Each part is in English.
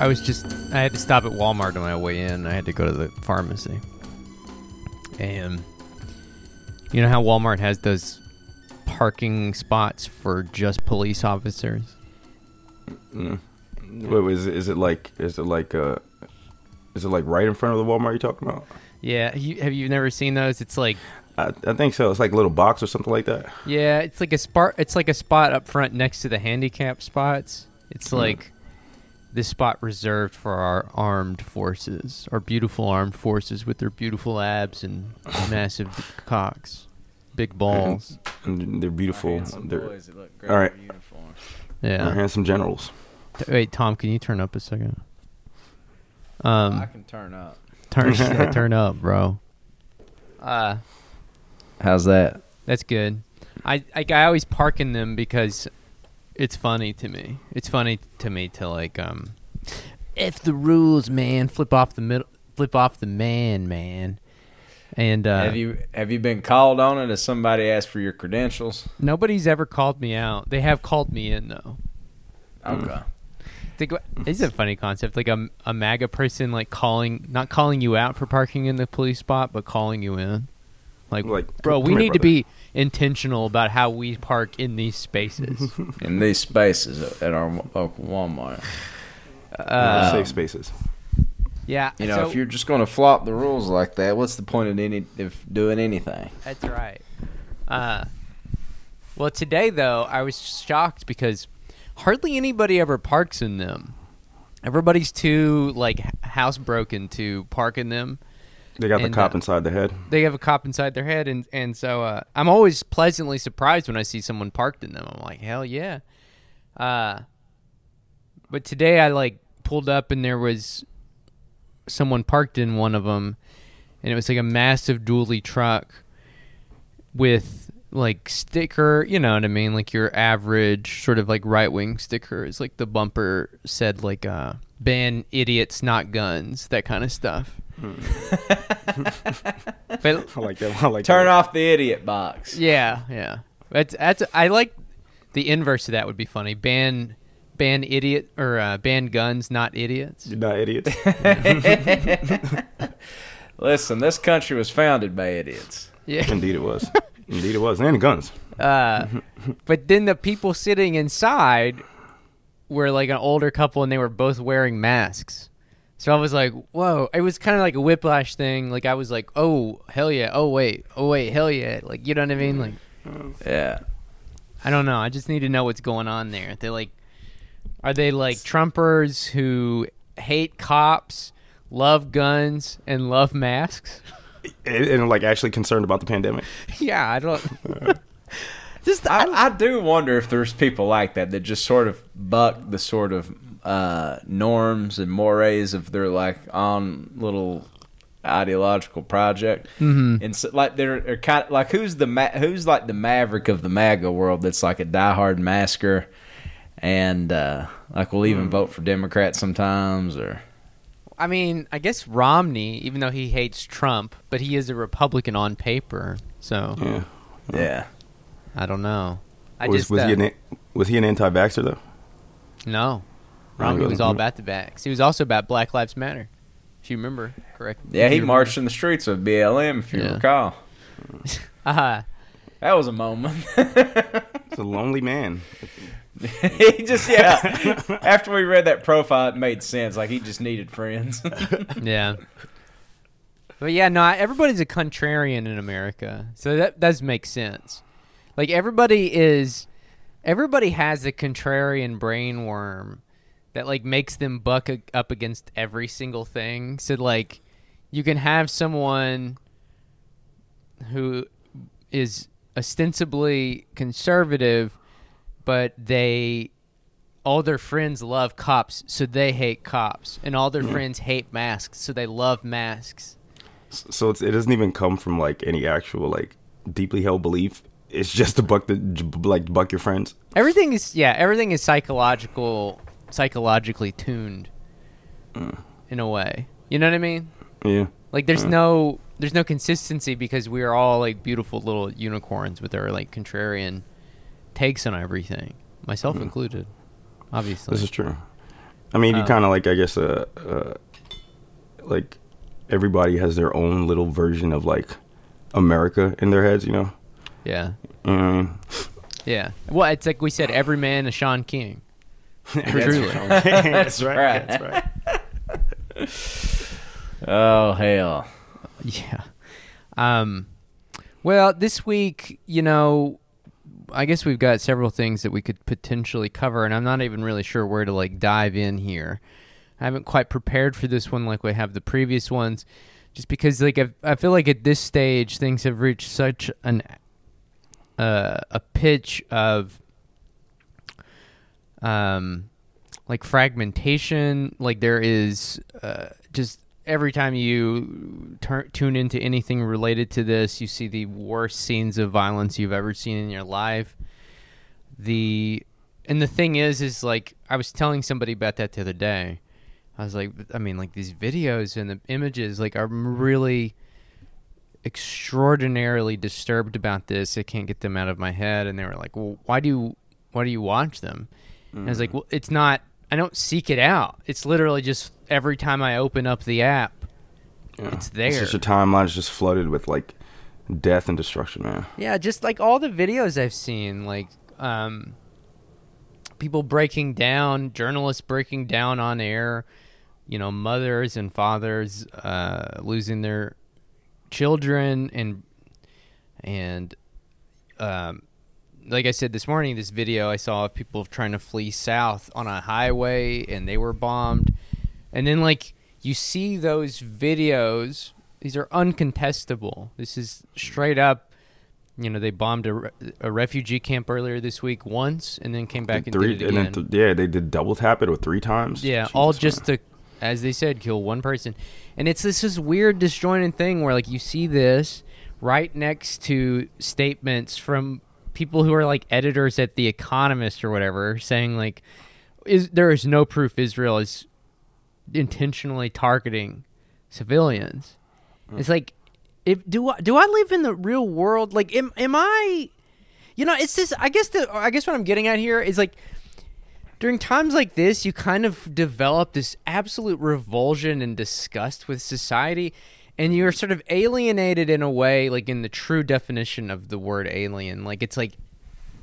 I was just I had to stop at Walmart on my way in. I had to go to the pharmacy. And you know how Walmart has those parking spots for just police officers? Mm. Wait, wait, is it, is it like is it like uh is it like right in front of the Walmart you're talking about? Yeah, you, have you never seen those? It's like I, I think so. It's like a little box or something like that. yeah, it's like a spot. It's like a spot up front next to the handicap spots. It's like this spot reserved for our armed forces, our beautiful armed forces with their beautiful abs and massive cocks, big balls. And they're beautiful. Handsome They're, boys that look great All right. in uniform. they're Yeah. handsome generals. Wait, Tom, can you turn up a second? I Um, can turn up. turn turn up, bro. Uh, How's that? That's good. I, I I always park in them because it's funny to me. It's funny to me to like um, if the rules, man, flip off the middle, flip off the man, man. And uh, have you have you been called on it? Has somebody asked for your credentials? nobody's ever called me out. They have called me in though. Okay. Think about- this is a funny concept, like a a MAGA person like calling, not calling you out for parking in the police spot, but calling you in. Like, Like, bro, we here, need to be intentional about how we park in these spaces. In these spaces at our local Walmart. Uh, safe spaces. yeah, You know, so- if you're just going to flop the rules like that, what's the point of any of doing anything? That's right. Uh, well, today though, I was shocked because hardly anybody ever parks in them. Everybody's too like housebroken to park in them. They got And, the cop uh, inside the head. They have a cop inside their head, and and so uh, I'm always pleasantly surprised when I see someone parked in them. I'm like, hell yeah. Uh, but today I like pulled up and there was someone parked in one of them, and it was like a massive dually truck with like sticker, you know what I mean, like your average sort of like right wing sticker is like the bumper said like uh, ban idiots not guns, that kind of stuff. But I like that. I like Turn that. off the idiot box. yeah, yeah. That's that's I like the inverse of that would be funny. Ban ban idiot or uh, ban guns, not idiots. You're not idiots. Listen, this country was founded by idiots. Yeah. Indeed, it was. Indeed, it was. And guns. Uh, but then the people sitting inside were like an older couple and they were both wearing masks. So I was like, whoa. It was kind of like a whiplash thing. Like I was like, oh, hell yeah. Oh, wait. Oh, wait. Hell yeah. Like, you know what I mean? Like, Yeah. I don't know. I just need to know what's going on there. They like, are they like Trumpers who hate cops, love guns, and love masks? And, and like actually concerned about the pandemic. yeah, I don't. just I, I do wonder if there's people like that that just sort of buck the sort of uh, norms and mores of their like on little ideological project, mm-hmm. and so, like they're, they're kind of like who's the ma- who's like the maverick of the MAGA world that's like a diehard masker, and uh, like will even vote for Democrats sometimes or. I mean, I guess Romney, even though he hates Trump, but he is a Republican on paper. So Yeah. Yeah. I don't know. I was just was uh, he an was he an anti-vaxxer though? no. No, he Romney was all about the backs. He was also about Black Lives Matter. If you remember, correct? Yeah, he you marched in the streets with BLM, if you Yeah. recall. uh-huh. That was a moment. It's a lonely man. he just yeah. After we read that profile, it made sense. Like he just needed friends. yeah. But yeah, no, everybody's a contrarian in America, so that does make sense. Like everybody is, everybody has a contrarian brain worm that like makes them buck a- up against every single thing. So like, you can have someone who is ostensibly conservative, but they all their friends love cops, so they hate cops, and all their friends hate masks, so they love masks. So it's, it doesn't even come from like any actual like deeply held belief. It's just to buck the like buck your friends. Everything is yeah, everything is psychological, psychologically tuned, in a way. You know what I mean? Yeah. Like there's no there's no consistency because we are all like beautiful little unicorns with our like contrarian takes on everything, myself included. Obviously, This is true. I mean, you Um, kind of like, I guess, uh, uh, like everybody has their own little version of like America in their heads, you know. Yeah. You know I mean? Yeah. Well, it's like we said, every man a Shaun King. Truly. That's right. That's right. Oh hell. Yeah. Um, well, this week, you know, I guess we've got several things that we could potentially cover, and I'm not even really sure where to like dive in here. I haven't quite prepared for this one like we have the previous ones, just because like I, I feel like at this stage things have reached such an uh, a pitch of um like fragmentation like there is uh, just every time you tune into anything related to this you see the worst scenes of violence you've ever seen in your life. The and the thing is is like i was telling somebody about that the other day. I was like i mean like these videos and the images like i'm really extraordinarily disturbed about this. I can't get them out of my head. And they were like well why do why do you watch them and i was like well it's not i don't seek it out it's literally just every time i open up the app Yeah. It's there. It's just your timeline is just flooded with like death and destruction, man. Yeah, just like all the videos I've seen, like um, people breaking down, journalists breaking down on air, you know, mothers and fathers uh, losing their children, and and um, like I said this morning, this video I saw of people trying to flee south on a highway, and they were bombed, and then like you see those videos. These are uncontestable. This is straight up you know they bombed a, re- a refugee camp earlier this week once and then came back and three, did it and again. then th- yeah, they did double tap it or three times. yeah, Jesus, all man. just to, as they said, kill one person. And it's this this weird disjointed thing where like you see this right next to statements from people who are like editors at The Economist or whatever saying like is there is no proof Israel is intentionally targeting civilians. Mm. It's like if do I, do I live in the real world? Like am am I you know, it's this I guess the I guess what I'm getting at here is like during times like this, you kind of develop this absolute revulsion and disgust with society, and you're sort of alienated in a way, like in the true definition of the word alien. Like it's like,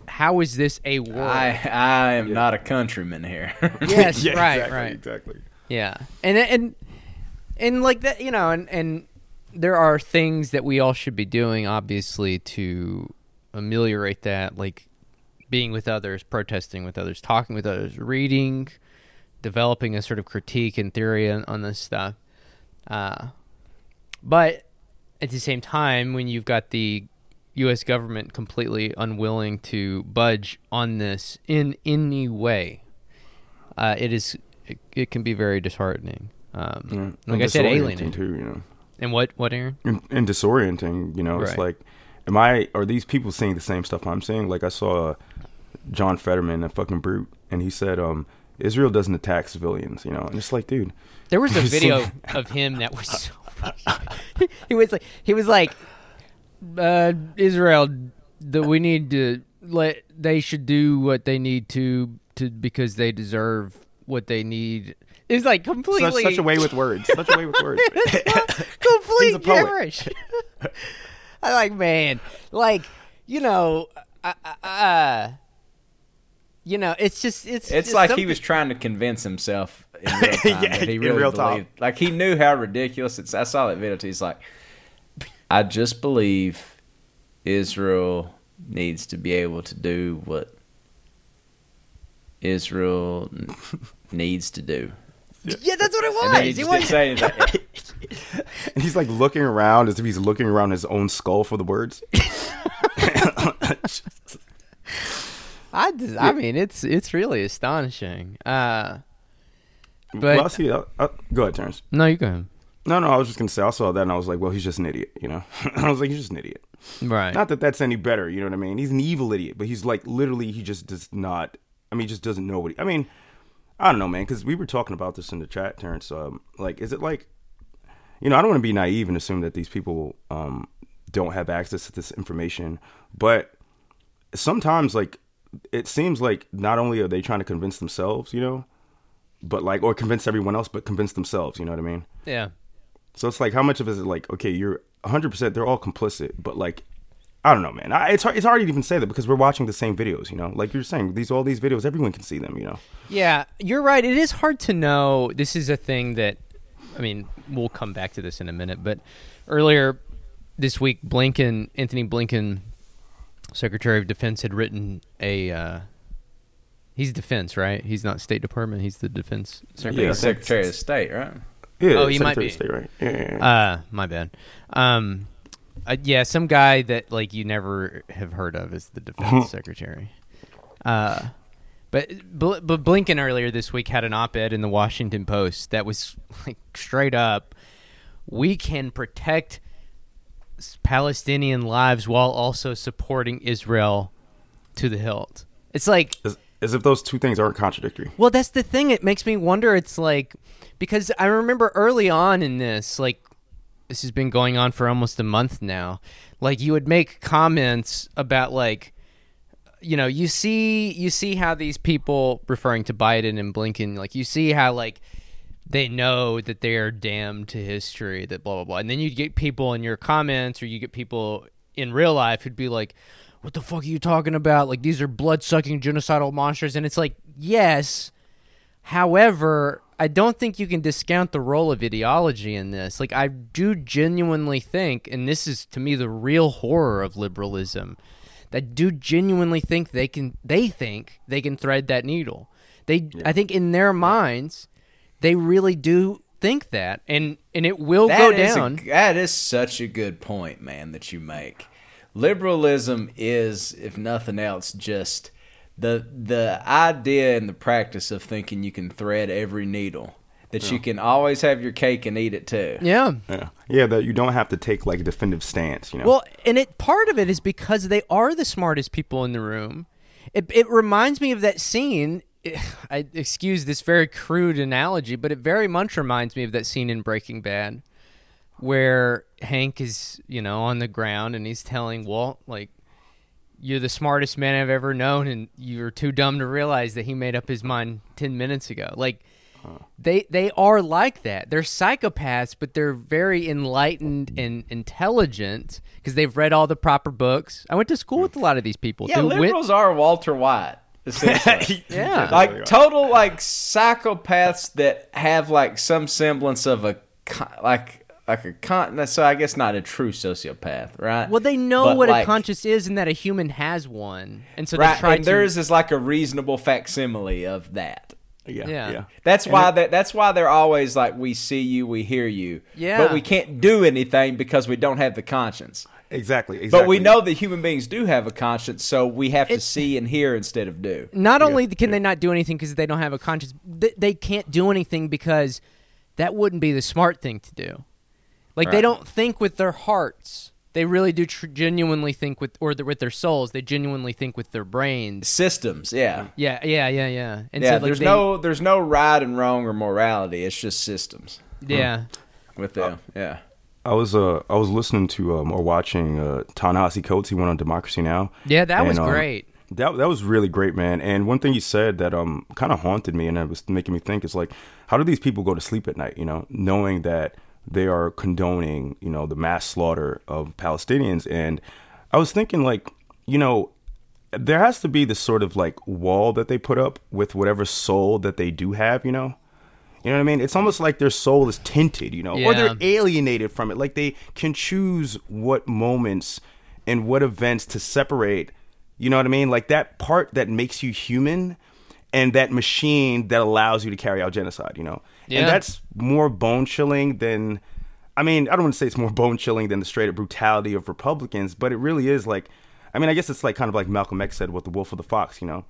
how is this a world? I I am not a countryman here. yes, Yeah, right, exactly, right. exactly. Yeah, and and and like that, you know, and and there are things that we all should be doing, obviously, to ameliorate that, like being with others, protesting with others, talking with others, reading, developing a sort of critique and theory on, on this stuff. Uh, but at the same time, when you've got the U.S. government completely unwilling to budge on this in any way, uh, it is it, it can be very disheartening. Um, Yeah. Like And I said, alienating. too. You know, And what what Aaron? and, and disorienting. You know, it's like, am I? Are these people seeing the same stuff I'm seeing? Like I saw John Fetterman, a fucking brute, and he said, um, Israel doesn't attack civilians. You know, and it's like, dude, There was a video of him that was so. he was like he was like uh, Israel that we need to let they should do what they need to to because they deserve what they need. It's like completely such, such a way with words. Such a way with words. complete He's a poet. gibberish. I like man, like you know, uh, uh, uh, you know, it's just it's It's just like he was trying to convince himself in real time Yeah, that he in really real time. believed. Like he knew how ridiculous it's. I saw that video. Too. He's like, I just believe Israel needs to be able to do what Israel needs to do. Yeah, that's what it was. And then he He was- didn't and he's like looking around as if he's looking around his own skull for the words. I just, I mean, it's it's really astonishing. Uh, but well, I see. Uh, uh, go ahead, Terrence. no, you go. No, no, I was just gonna say I saw that and I was like, well, he's just an idiot, you know. I was like, he's just an idiot. Right. Not that that's any better, you know what I mean? He's an evil idiot, but he's like literally, he just does not. I mean, he just doesn't know what. He, I mean, I don't know, man, because we were talking about this in the chat, Terrence. Um, like, is it like, you know, I don't want to be naive and assume that these people um don't have access to this information, but sometimes like it seems like not only are they trying to convince themselves, you know, but like or convince everyone else, but convince themselves. You know what I mean? Yeah. So it's like how much of it is it like okay, you're 100 percent they're all complicit, but like I don't know, man. I, it's hard, it's hard to even say that because we're watching the same videos. You know, like you're saying these all these videos, everyone can see them. You know. Yeah, you're right. It is hard to know. This is a thing that, I mean, we'll come back to this in a minute. But earlier this week, Blinken, Antony Blinken, Secretary of Defense, had written a. Uh, he's Defense, right? He's not State Department. He's the Defense Secretary. Yeah, I think- Secretary of State, right? Yeah, Oh, he might be. of State, right? Yeah, yeah, yeah. Uh, my bad. Um, uh, yeah, some guy that like you never have heard of is the defense secretary. Uh, but Bl- but Blinken earlier this week had an op-ed in the Washington Post that was like straight up, we can protect s- Palestinian lives while also supporting Israel to the hilt. It's like as, as if those two things aren't contradictory. well, that's the thing. It makes me wonder. It's like because I remember early on in this, like this has been going on for almost a month now. Like you would make comments about like you know, you see you see how these people referring to Biden and Blinken, like you see how like they know that they are damned to history, that blah blah blah. And then you get people in your comments or you get people in real life who'd be like, What the fuck are you talking about? Like these are blood sucking genocidal monsters and it's like, yes. However, I don't think you can discount the role of ideology in this. Like I do genuinely think, and this is to me the real horror of liberalism, that do genuinely think they can they think they can thread that needle. They I think in their minds they really do think that and and it will go That is a- down. that is such a good point, man, that you make. Liberalism is, if nothing else, just the the idea and the practice of thinking you can thread every needle. That you can always have your cake and eat it too. yeah. Yeah, yeah. That you don't have to take like a definitive stance. You know. Well, and it part of it is because they are the smartest people in the room. It it reminds me of that scene. I excuse this very crude analogy, but it very much reminds me of that scene in Breaking Bad where Hank is, you know, on the ground and he's telling Walt like you're the smartest man I've ever known and you're too dumb to realize that he made up his mind 10 minutes ago. Like they they are like that. They're psychopaths, but they're very enlightened and intelligent because they've read all the proper books. I went to school with a hmm. lot of these people. Yeah, They went- liberals are Walter White. Essentially. Yeah. like total like psychopaths that have like some semblance of a like like a con. So I guess not a true sociopath, right? well, they know But, what like- a conscience is and that a human has one, and so right, they try and to. theirs is like a reasonable facsimile of that. yeah, yeah. yeah. That's And why it- that that's why they're always like we see you, we hear you, Yeah. but we can't do anything because we don't have the conscience. Exactly. Exactly. But we know that human beings do have a conscience, so we have to see and hear instead of do. not only can they not do anything because they don't have a conscience, they, they can't do anything because that wouldn't be the smart thing to do. Like they don't think with their hearts. They really do tr- genuinely think with, or the, with their souls. They genuinely think with their brains. Systems, yeah. Yeah, yeah, yeah, yeah. And yeah, so, like, there's they- no there's no right and wrong or morality. It's just systems Yeah, with them. Oh. yeah. I was uh I was listening to um or watching uh Ta-Nehisi Coates. He went on Democracy Now. yeah. That was And, um, great. That that was really great, man. And one thing he said that um kind of haunted me and it was making me think is like, how do these people go to sleep at night? You know, knowing that they are condoning you know the mass slaughter of Palestinians. And I was thinking like, you know, there has to be this sort of like wall that they put up with whatever soul that they do have. You know. You know what I mean? It's almost like their soul is tinted, you know, or they're alienated from it. Like they can choose what moments and what events to separate. You know what I mean? Like that part that makes you human and that machine that allows you to carry out genocide, you know? Yeah. And that's more bone chilling than, I mean, I don't want to say it's more bone chilling than the straight up brutality of Republicans, but it really is like, I mean, I guess it's like kind of like Malcolm X said with the wolf of the fox, you know?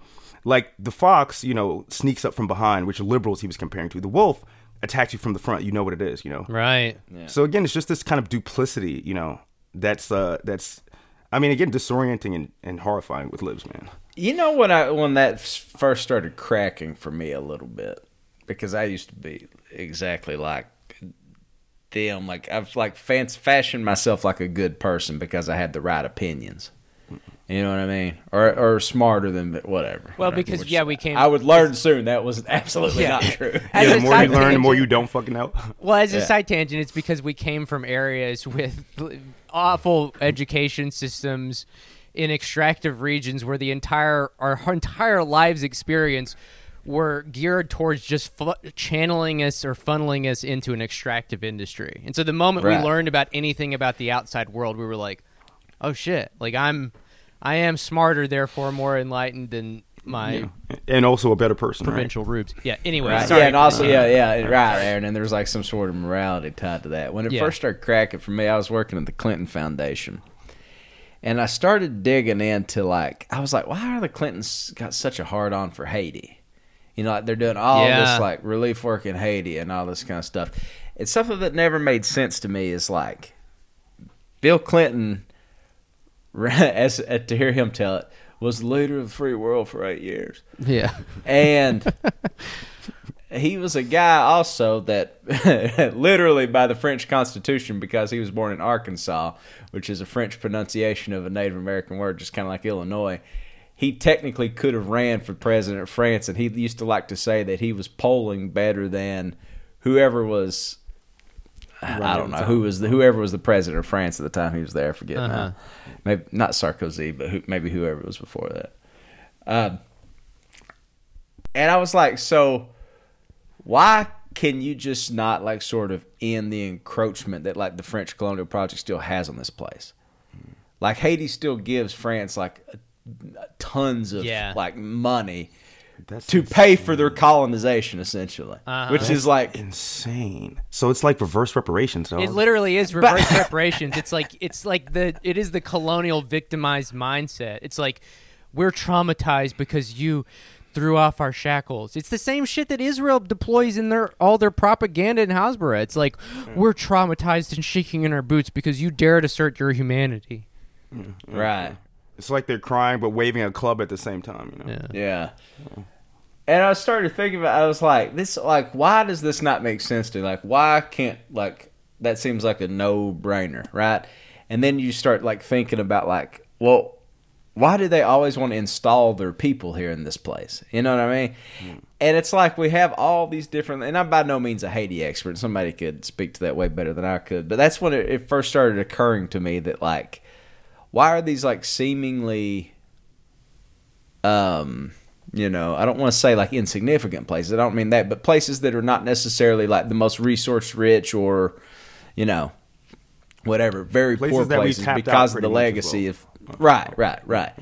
Like the fox, you know, sneaks up from behind, which liberals he was comparing to. The wolf attacks you from the front. You know what it is, you know? Right. So again, it's just this kind of duplicity, you know, that's uh that's I mean again disorienting and, and horrifying with libs, man. You know when I when that first started cracking for me a little bit because I used to be exactly like them. Like I've like fans fashioned myself like a good person because I had the right opinions, You know what I mean? Or or smarter than whatever. Well, Whatever. because, Which yeah, we came- I would learn soon. That was absolutely Yeah. not true. As yeah, the more you side learn, the more you don't fucking know. Well, as a Yeah. side tangent, it's because we came from areas with awful education systems in extractive regions where the entire our entire lives experience were geared towards just fu- channeling us or funneling us into an extractive industry. And so the moment Right. we learned about anything about the outside world, we were like, "Oh shit! Like I'm, I am smarter, therefore more enlightened than my Yeah. And also a better person. right? provincial roots." Yeah. Anyway, Right. sorry yeah, and also, the- yeah, yeah, right, Aaron. And there's like some sort of morality tied to that. When it Yeah. first started cracking for me, I was working at the Clinton Foundation, and I started digging into like, I was like, why are the Clintons got such a hard on for Haiti? You know, like they're doing all Yeah. this like relief work in Haiti and all this kind of stuff. It's something that never made sense to me. Is like Bill Clinton, as to hear him tell it, was the leader of the free world for eight years yeah. and he was a guy also that literally by the French Constitution because he was born in Arkansas, which is a French pronunciation of a Native American word, just kind of like Illinois. He technically could have ran for president of France, and he used to like to say that he was polling better than whoever was. I don't know who was the whoever was the president of France at the time he was there. I forget Uh-huh. now. Maybe not Sarkozy, but who, maybe whoever was before that. Um, and I was like, so why can you just not like sort of end the encroachment that like the French colonial project still has on this place? Like Haiti still gives France like tons of Yeah. like money That's to pay for their colonization, essentially, Uh-huh. which is like insane. So it's like reverse reparations. Dog. It literally is reverse reparations. It's like it's like the it is the colonial victimized mindset. It's like we're traumatized because you threw off our shackles. It's the same shit that Israel deploys in their all their propaganda in Hasbara. It's like we're traumatized and shaking in our boots because you dared assert your humanity. right. It's like they're crying but waving a club at the same time. You know. Yeah. Yeah. And I started thinking about I was like, this like why does this not make sense to me? Like why can't like that seems like a no brainer, right? And then you start like thinking about like, well, why do they always want to install their people here in this place? You know what I mean? And it's like we have all these different and I'm by no means a Haiti expert. Somebody could speak to that way better than I could. But that's when it, it first started occurring to me that like why are these like seemingly um you know i don't want to say like insignificant places i don't mean that but places that are not necessarily like the most resource rich or you know whatever very Places poor places because of the legacy well. of right right right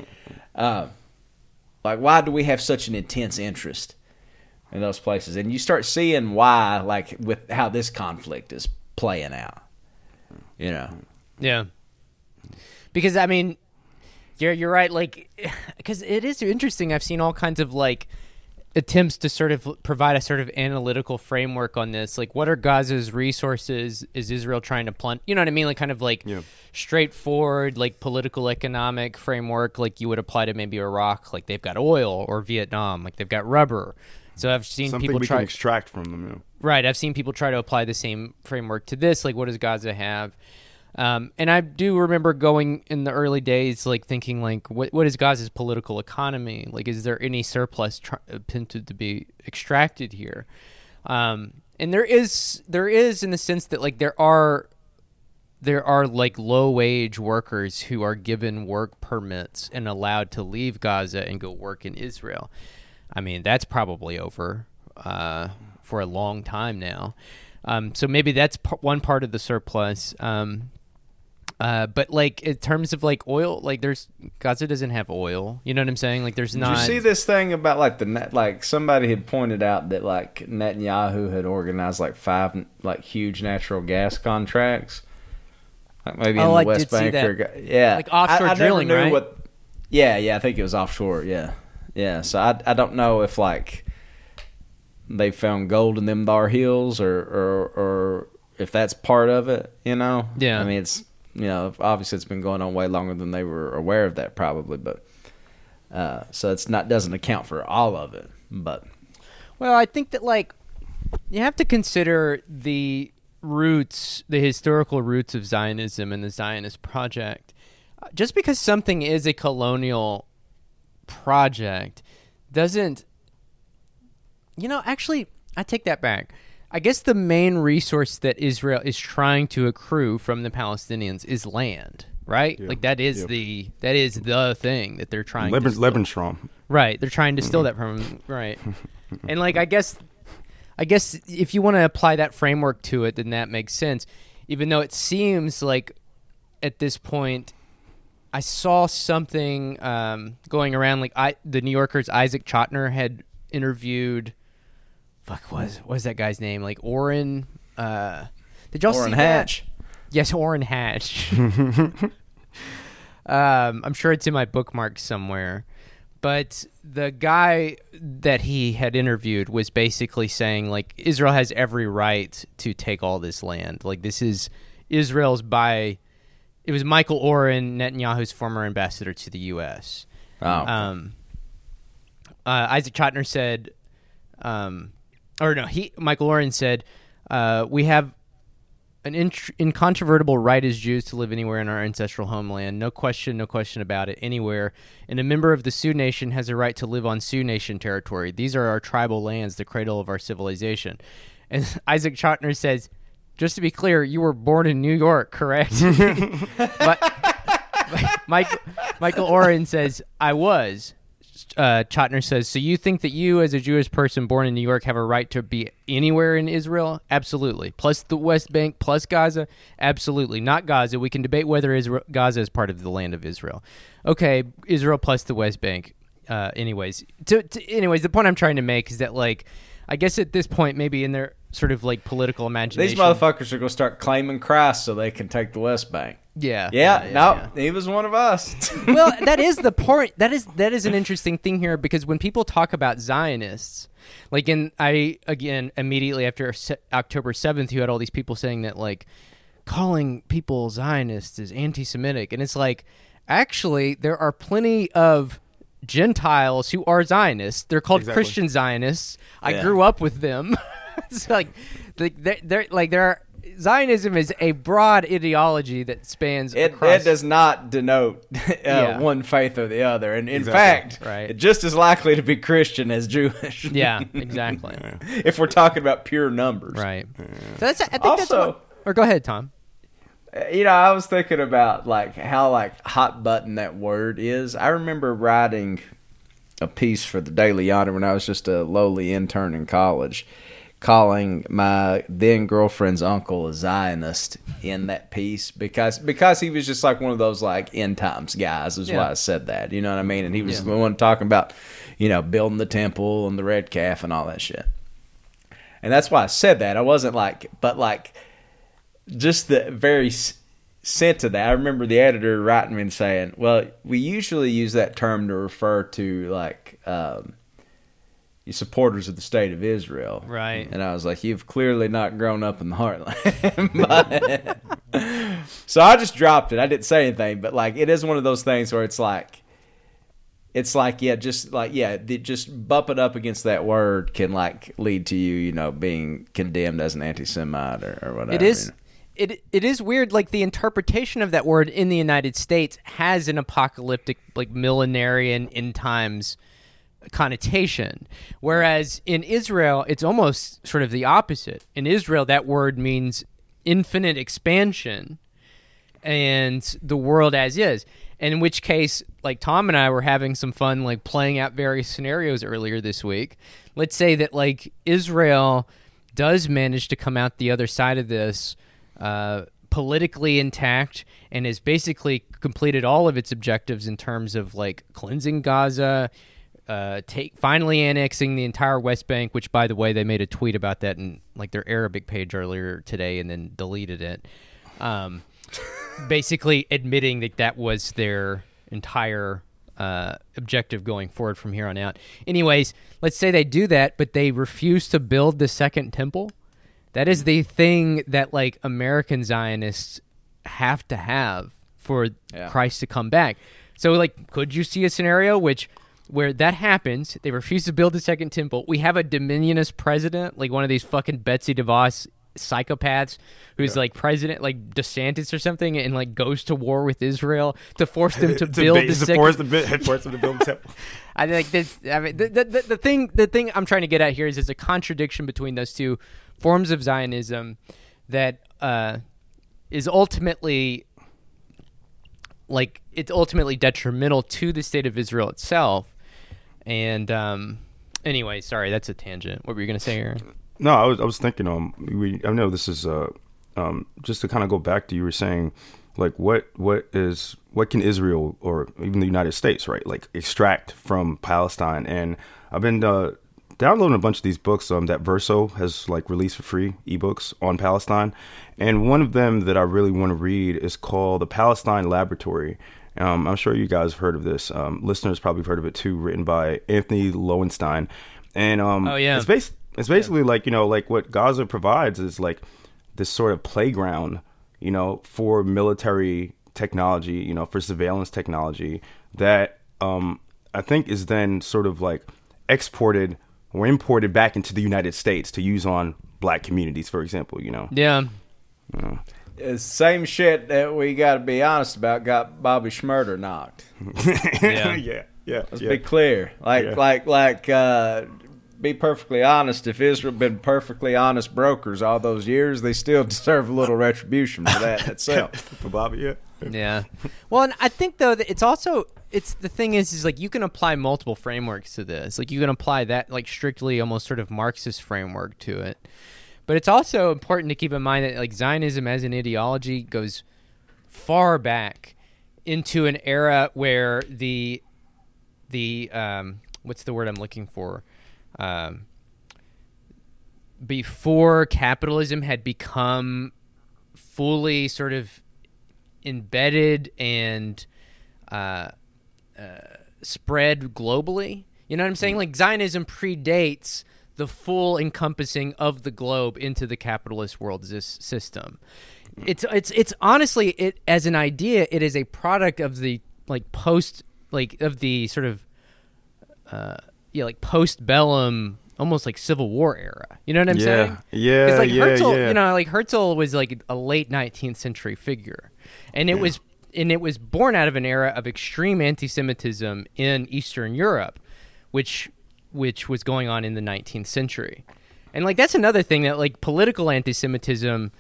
uh, like why do we have such an intense interest in those places and you start seeing why like with how this conflict is playing out you know Yeah. Because I mean, you're you're right. Like, because it is interesting. I've seen all kinds of like attempts to sort of provide a sort of analytical framework on this. Like, what are Gaza's resources? Is Israel trying to plant? You know what I mean? Like, kind of like Yeah. straightforward, like political economic framework, like you would apply to maybe Iraq. Like they've got oil, or Vietnam, like they've got rubber. So I've seen Something people try. can extract from them. Know. Right. I've seen people try to apply the same framework to this. Like, what does Gaza have? Um, and I do remember going in the early days, like thinking, like, what what is Gaza's political economy? Like, is there any surplus tr- attempted to be extracted here? Um, and there is, there is in the sense that like there are, there are like low wage workers who are given work permits and allowed to leave Gaza and go work in Israel. I mean, that's probably over uh, for a long time now. Um, so maybe that's p- one part of the surplus. Um, uh, but like in terms of like oil, like there's Gaza doesn't have oil. You know what I'm saying? Like there's Did not. you see this thing about like the net? Like somebody had pointed out that like Netanyahu had organized like five like huge natural gas contracts, like maybe in Oh, the I West Bank or yeah, Like offshore I, I drilling, right? What? Yeah, yeah, I think it was offshore. Yeah, yeah. So I I don't know if like they found gold in them Dar hills or or or if that's part of it. You know? Yeah. I mean it's you know obviously it's been going on way longer than they were aware of that probably, but. Uh, so it's not doesn't account for all of it, but Well, I think that like you have to consider the roots, the historical roots of Zionism and the Zionist project. just because something is a colonial project doesn't you know actually i take that back i guess the main resource that israel is trying to accrue from the palestinians is land right Yeah. like that is the that is the thing that they're trying to Leben, steal. Lebensraum. right they're trying to steal Mm-hmm. that from right and like i guess i guess if you want to apply that framework to it then that makes sense even though it seems like at this point I saw something um, going around like I the New Yorker's Isaac Chotiner had interviewed fuck what was was that guy's name like Orrin uh did y'all Orrin see Hatch. that? Yes, Orrin Hatch. um, I'm sure it's in my bookmark somewhere. But the guy that he had interviewed was basically saying like Israel has every right to take all this land. Like this is Israel's by it was Michael Oren, Netanyahu's former ambassador to the U.S. Oh, Um, uh, Isaac Chotiner said, um, or no, he Michael Oren said, uh, we have an int- incontrovertible right as Jews to live anywhere in our ancestral homeland. No question, no question about it, anywhere. And a member of the Sioux Nation has a right to live on Sioux Nation territory. These are our tribal lands, the cradle of our civilization. And Isaac Chotiner says, just to be clear, you were born in New York, correct? but Mike, Michael Oren says, I was. Uh, Chotiner says, so you think that you, as a Jewish person born in New York, have a right to be anywhere in Israel? Absolutely. Plus the West Bank, plus Gaza? Absolutely. Not Gaza. We can debate whether Israel, Gaza is part of the land of Israel. Okay, Israel plus the West Bank. Uh, anyways, to, to, anyways, the point I'm trying to make is that, like, I guess at this point, maybe in their sort of like political imagination, these motherfuckers are gonna start claiming Christ so they can take the West Bank. yeah, Yeah, no, yeah. he was one of us. well, that is the point. That is that is an interesting thing here because when people talk about Zionists, like in I again immediately after October seventh, you had all these people saying that like calling people Zionists is anti-Semitic, and it's like actually there are plenty of Gentiles who are Zionists. They're called Exactly. Christian Zionists. I Yeah. grew up with them. it's like, like they're, they're like there are. Zionism is a broad ideology that spans It, across. it does not denote uh, Yeah. one faith or the other, and in Exactly. fact, Right. it's just as likely to be Christian as Jewish. yeah, exactly. if we're talking about pure numbers, Right. So that's I think that's Also- what, or go ahead, Tom. You know, I was thinking about like how like hot button that word is. I remember writing a piece for the Daily Yonder when I was just a lowly intern in college, calling my then girlfriend's uncle a Zionist in that piece because because he was just like one of those like end times guys is why I said that. You know what I mean? And he was Yeah. the one talking about, you know, building the temple and the red calf and all that shit. And that's why I said that. I wasn't like, but like, just the very sense of that. I remember the editor writing me and saying, "Well, we usually use that term to refer to like um, you supporters of the state of Israel." Right. And I was like, "You've clearly not grown up in the heartland." But- so I just dropped it. I didn't say anything, but like, it is one of those things where it's like. It's like yeah, just like yeah, just bump it up against that word can like lead to you, you know, being condemned as an anti-Semite or, or whatever. It you know. It it is weird like the interpretation of that word in the United States has an apocalyptic like millenarian end times connotation whereas in Israel it's almost sort of the opposite. In Israel that word means infinite expansion and the world as is. And in which case, like Tom and I were having some fun, like playing out various scenarios earlier this week. Let's say that like Israel does manage to come out the other side of this uh, politically intact and has basically completed all of its objectives in terms of like cleansing Gaza, uh, take finally annexing the entire West Bank. Which, by the way, they made a tweet about that in like their Arabic page earlier today, and then deleted it. Um, basically admitting that that was their entire uh, objective going forward from here on out. Anyways, let's say they do that, but they refuse to build the second temple. That is the thing that like American Zionists have to have for Yeah. Christ to come back. So like could you see a scenario which where that happens, they refuse to build the second temple. We have a dominionist president, like one of these fucking Betsy DeVos psychopaths who's like president, like DeSantis or something, and like goes to war with Israel to force them to, build ba- the to force, the, force them to build the temple. I think this. I mean, the, the, the, the thing the thing I'm trying to get at here is there's a contradiction between those two forms of Zionism that uh, is ultimately like it's ultimately detrimental to the state of Israel itself. And um, anyway, sorry, that's a tangent. What were you gonna say here? No, I was I was thinking um we I know this is uh um just to kind of go back to you were saying like what what is what can Israel or even the United States right like extract from Palestine and I've been uh downloading a bunch of these books um that Verso has like released for free ebooks on Palestine and one of them that I really want to read is called the Palestine Laboratory um, I'm sure you guys have heard of this. Um, listeners probably have heard of it too, written by Antony Loewenstein. And um, Oh, yeah. it's based it's basically like you know like what Gaza provides is like this sort of playground, you know, for military technology, you know, for surveillance technology that um, I think is then sort of like exported or imported back into the United States to use on black communities, for example. You know, Yeah, It's same shit that we got to be honest about got Bobby Shmurda knocked. Yeah. yeah, yeah. Let's yeah. be clear. Like, Yeah. like, like. uh be perfectly honest. If Israel has been perfectly honest brokers all those years, they still deserve a little retribution for that in itself. for Bobby, yeah. yeah. Well, and I think though that it's also it's the thing is is like you can apply multiple frameworks to this. Like you can apply that like strictly almost sort of Marxist framework to it. But it's also important to keep in mind that like Zionism as an ideology goes far back into an era where the the um what's the word I'm looking for? Um before capitalism had become fully sort of embedded and uh, uh, spread globally. You know what I'm saying? Like Zionism predates the full encompassing of the globe into the capitalist world sys- system. It's it's it's honestly it as an idea it is a product of the like post like of the sort of uh yeah like post bellum almost like civil war era. You know what I'm Yeah, saying? yeah, It's like yeah, Herzl, yeah. you know, like Herzl was like a late 19th century figure, and it was and it was born out of an era of extreme anti-Semitism in Eastern Europe, which which was going on in the 19th century, and like that's another thing that like political anti-Semitism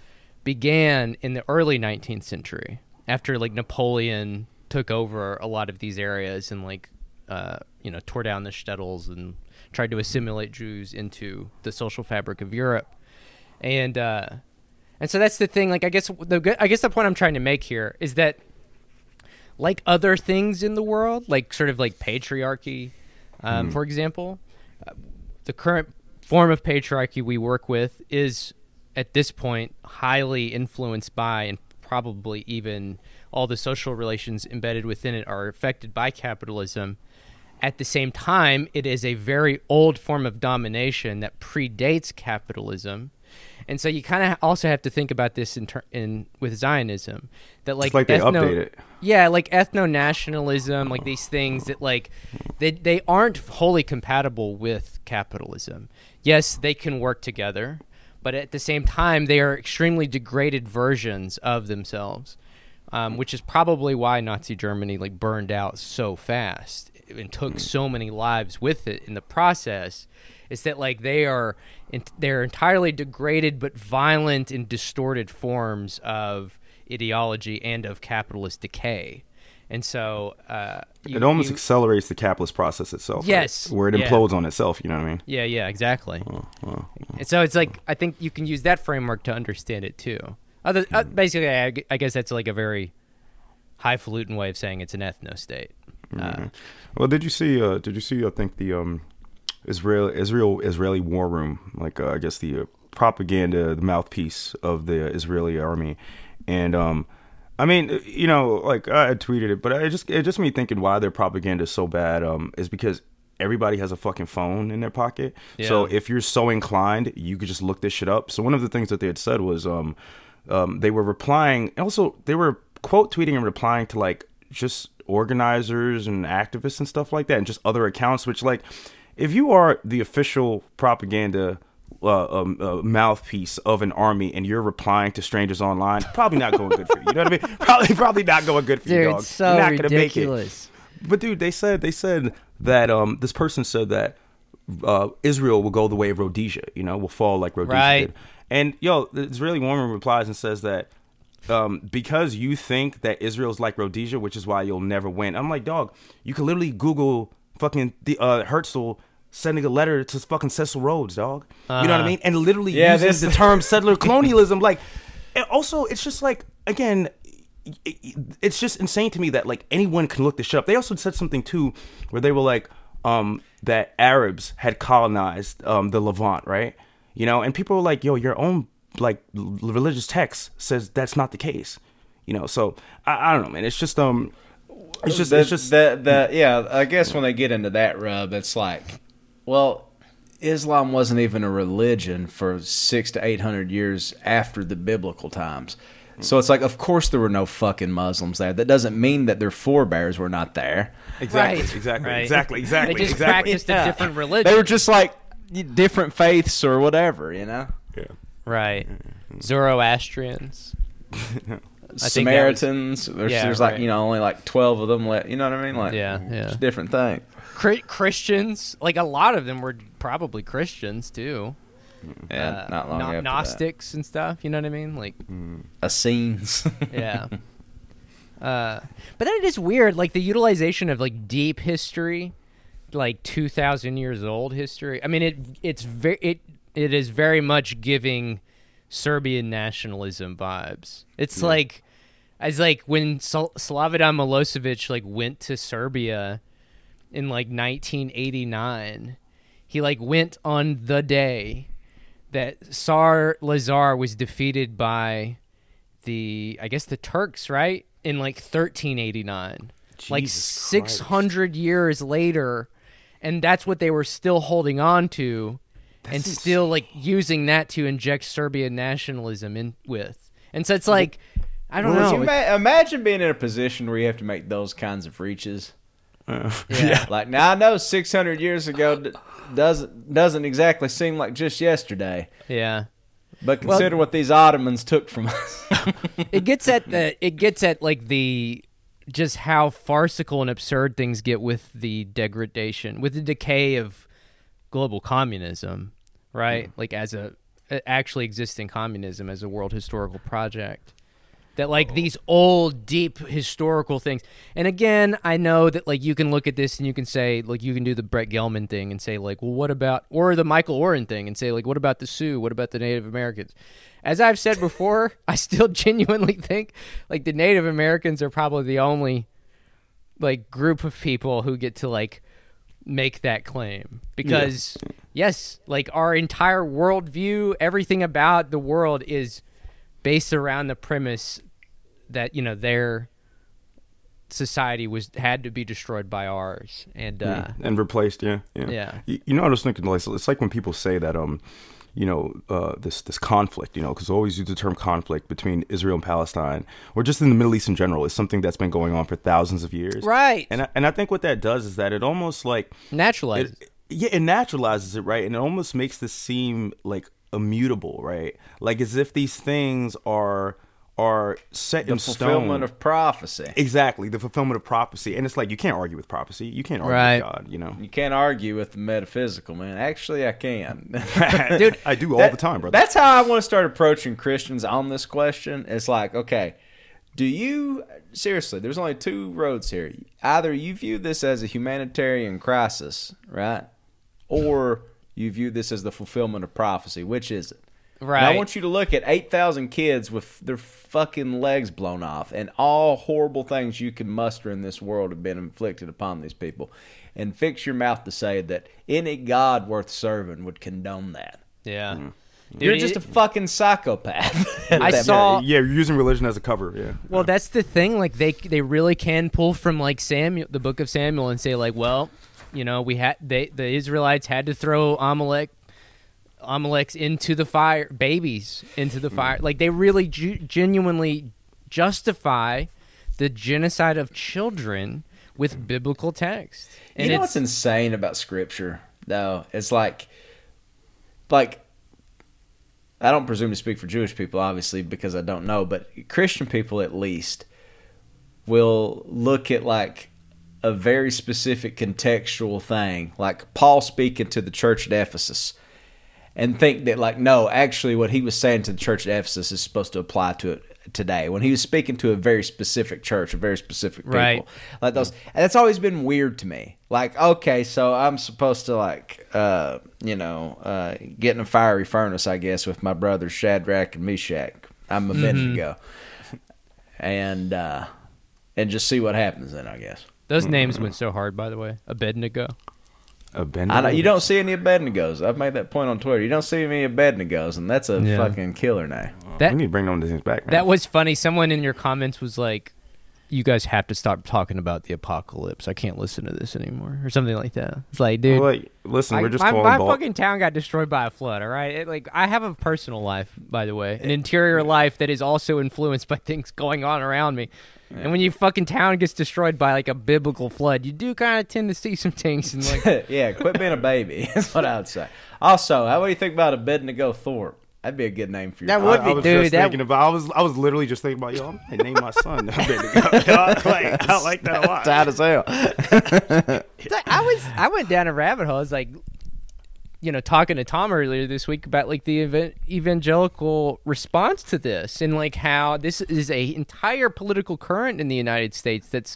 began in the early 19th century after like Napoleon took over a lot of these areas and like uh, you know tore down the shtetls and tried to assimilate Jews into the social fabric of Europe, and uh, and so that's the thing. Like I guess the I guess the point I'm trying to make here is that like other things in the world, like sort of like patriarchy, um, for example, uh, the current form of patriarchy we work with is at this point highly influenced by and probably even all the social relations embedded within it are affected by capitalism. At the same time, it is a very old form of domination that predates capitalism. And so you kind of also have to think about this in, ter- in with Zionism that like It's like they update it. yeah, like ethno nationalism, like these things that like they they aren't wholly compatible with capitalism. Yes, they can work together, but at the same time, they are extremely degraded versions of themselves, um, which is probably why Nazi Germany like burned out so fast and took so many lives with it in the process. Is that like they are they're entirely degraded but violent and distorted forms of ideology and of capitalist decay. And so uh, you- it almost you- accelerates the capitalist process itself. right? Yes, where it yeah. implodes on itself. You know what I mean? yeah, yeah, exactly. Oh, And so it's like I think you can use that framework to understand it too. Other, uh, Mm-hmm. basically, I, I guess that's like a very highfalutin way of saying it's an ethno state. Uh, Mm-hmm. Well, did you see? Uh, did you see? I think the um, Israel Israel Israeli war room, like uh, I guess the uh, propaganda, the mouthpiece of the Israeli army, and um, I mean, you know, like I had tweeted it, but it just it just me thinking why their propaganda is so bad. Um, is because everybody has a fucking phone in their pocket. So if you're so inclined, you could just look this shit up. So one of the things that they had said was um, um, they were replying. Also, they were quote tweeting and replying to like just organizers and activists and stuff like that, and just other accounts. Which like, if you are the official propaganda uh, um, uh, mouthpiece of an army and you're replying to strangers online, probably not going good for you. You know what I mean? Probably, probably not going good for you, Dude, dog. it's so you're not gonna make it. ridiculous. But dude, they said they said that um this person said that uh Israel will go the way of Rhodesia, you know, will fall like Rhodesia Right. did. And yo, the Israeli woman replies and says that um because you think that Israel's like Rhodesia, which is why you'll never win. I'm like, dog, you can literally Google fucking the uh Herzl sending a letter to fucking Cecil Rhodes, dog. You know what I Uh-huh. mean? And literally Yeah, using this- the term settler colonialism, like and also it's just like again it's just insane to me that like anyone can look this shit up. They also said something too where they were like um that Arabs had colonized um the Levant, right? You know, and people were like, "Yo, your own like religious text says that's not the case." You know, so I, I don't know, man. It's just um it's just the, it's just the, the yeah. I guess when they get into that rub, it's like, well, Islam wasn't even a religion for six to eight hundred years after the biblical times. So it's like, of course there were no fucking Muslims there. That doesn't mean that their forebears were not there. exactly Right. exactly Right. exactly exactly They just exactly. practiced Yeah. a different religion. They were just like different faiths or whatever, you know. Yeah. Right. Zoroastrians. That was- Samaritans. there's, Yeah, there's like you know only like twelve of them. Left, you know what I mean? Like Yeah, yeah. it's a different thing. Christians, like a lot of them were probably Christians too. Yeah, Uh, not long Gno- after that. Gnostics and stuff. You know what I mean? Like, Essenes. yeah. uh, but then it is weird, like the utilization of like deep history, like two thousand years old history. I mean, it it's very it it is very much giving Serbian nationalism vibes. It's like as like when Sl- Slobodan Milosevic like went to Serbia in like 1989. He like went on the day that Tsar Lazar was defeated by the I guess the Turks, right? In like 1389. like Jesus 600 years later and that's what they were still holding on to and That's still like using that to inject Serbian nationalism in with. And so it's like I don't Well, know. you it's- ma- imagine being in a position where you have to make those kinds of reaches. Uh, Yeah. Like now, I know 600 years ago d- doesn't doesn't exactly seem like just yesterday, yeah. but consider what these Ottomans took from us. it gets at the it gets at like the just how farcical and absurd things get with the degradation with the decay of global communism right? Like as a, a actually existing communism as a world historical project. That like oh. these old deep historical things. And again i know that like you can look at this and you can say like you can do the brett gelman thing and say like well what about or the michael oren thing and say like what about the sioux? What about the native americans? As i've said before i still genuinely think like the native americans are probably the only like group of people who get to like make that claim because yes like our entire worldview everything about the world is based around the premise that you know their society was had to be destroyed by ours and uh and replaced. Yeah, yeah. Yeah. You, you know, what I was thinking like it's like when people say that um, you know, uh, this this conflict, you know, because always use the term conflict between Israel and Palestine, or just in the Middle East in general, is something that's been going on for thousands of years. right And I, and I think what that does is that it almost like naturalized it, yeah, it naturalizes it, right? And it almost makes this seem like immutable, right? Like as if these things are are set the in fulfillment of prophecy. exactly the fulfillment of prophecy, and it's like you can't argue with prophecy. You can't argue Right. with God. You know, You can't argue with the metaphysical, man. Actually, I can. dude, I do all That- the time, brother. That's how I want to start approaching Christians on this question. It's like, okay, do you seriously? There's only two roads here. Either you view this as a humanitarian crisis, right, or you view this as the fulfillment of prophecy. Which is it? And right I want you to look at 8,000 kids with their fucking legs blown off and all horrible things you can muster in this world have been inflicted upon these people. And fix your mouth to say that any God worth serving would condone that. yeah mm-hmm. You're just a fucking psychopath. at I saw- point. yeah, you're using religion as a cover. Yeah. Well, that's the thing. Like they they really can pull from like Samuel, the book of Samuel, and say like, well, you know, we had they the Israelites had to throw Amalek, Amalek's into the fire, babies into the fire. Like they really ju- genuinely justify the genocide of children with biblical text. And you know it's what's insane about scripture though? It's like like I don't presume to speak for Jewish people, obviously, because I don't know, but Christian people at least will look at like a very specific contextual thing, like Paul speaking to the church at Ephesus, and think that like no, actually, what he was saying to the church at Ephesus is supposed to apply to it today. When he was speaking to a very specific church, a very specific people, Right. like those, and that's always been weird to me. Like, okay, so I'm supposed to like, uh, you know, uh, get in a fiery furnace, I guess, with my brothers Shadrach and Meshach. I'm a Abednego, and uh, and just see what happens then, I guess. Those names went so hard, by the way. Abednego. Abednego. I know you don't see any Abednegos. I've made that point on Twitter. You don't see any Abednegos, and that's a Yeah. fucking killer name. That we need to bring those things back. Man. that was funny. Someone in your comments was like, "You guys have to stop talking about the apocalypse. I can't listen to this anymore," or something like that. It's like, dude, Well, like, listen, I- we're just my, my ball. fucking town got destroyed by a flood. All right, it, like I have a personal life, by the way, an eh, interior life that is also influenced by things going on around me. And when your fucking town gets destroyed by like a biblical flood, you do kind of tend to see some things and like, yeah, quit being a baby. That's what I would say. Also, how do you think about Abednego Thorpe? That'd be a good name for your That would I, be- I was dude, just that- thinking about. I was I was literally just thinking about yo. I name my son Abednego. like, I like that a lot. tight as hell. It's like, I was I went down a rabbit hole. I was like, you know, talking to Tom earlier this week about like the evan- evangelical response to this and like how this is a entire political current in the United States that's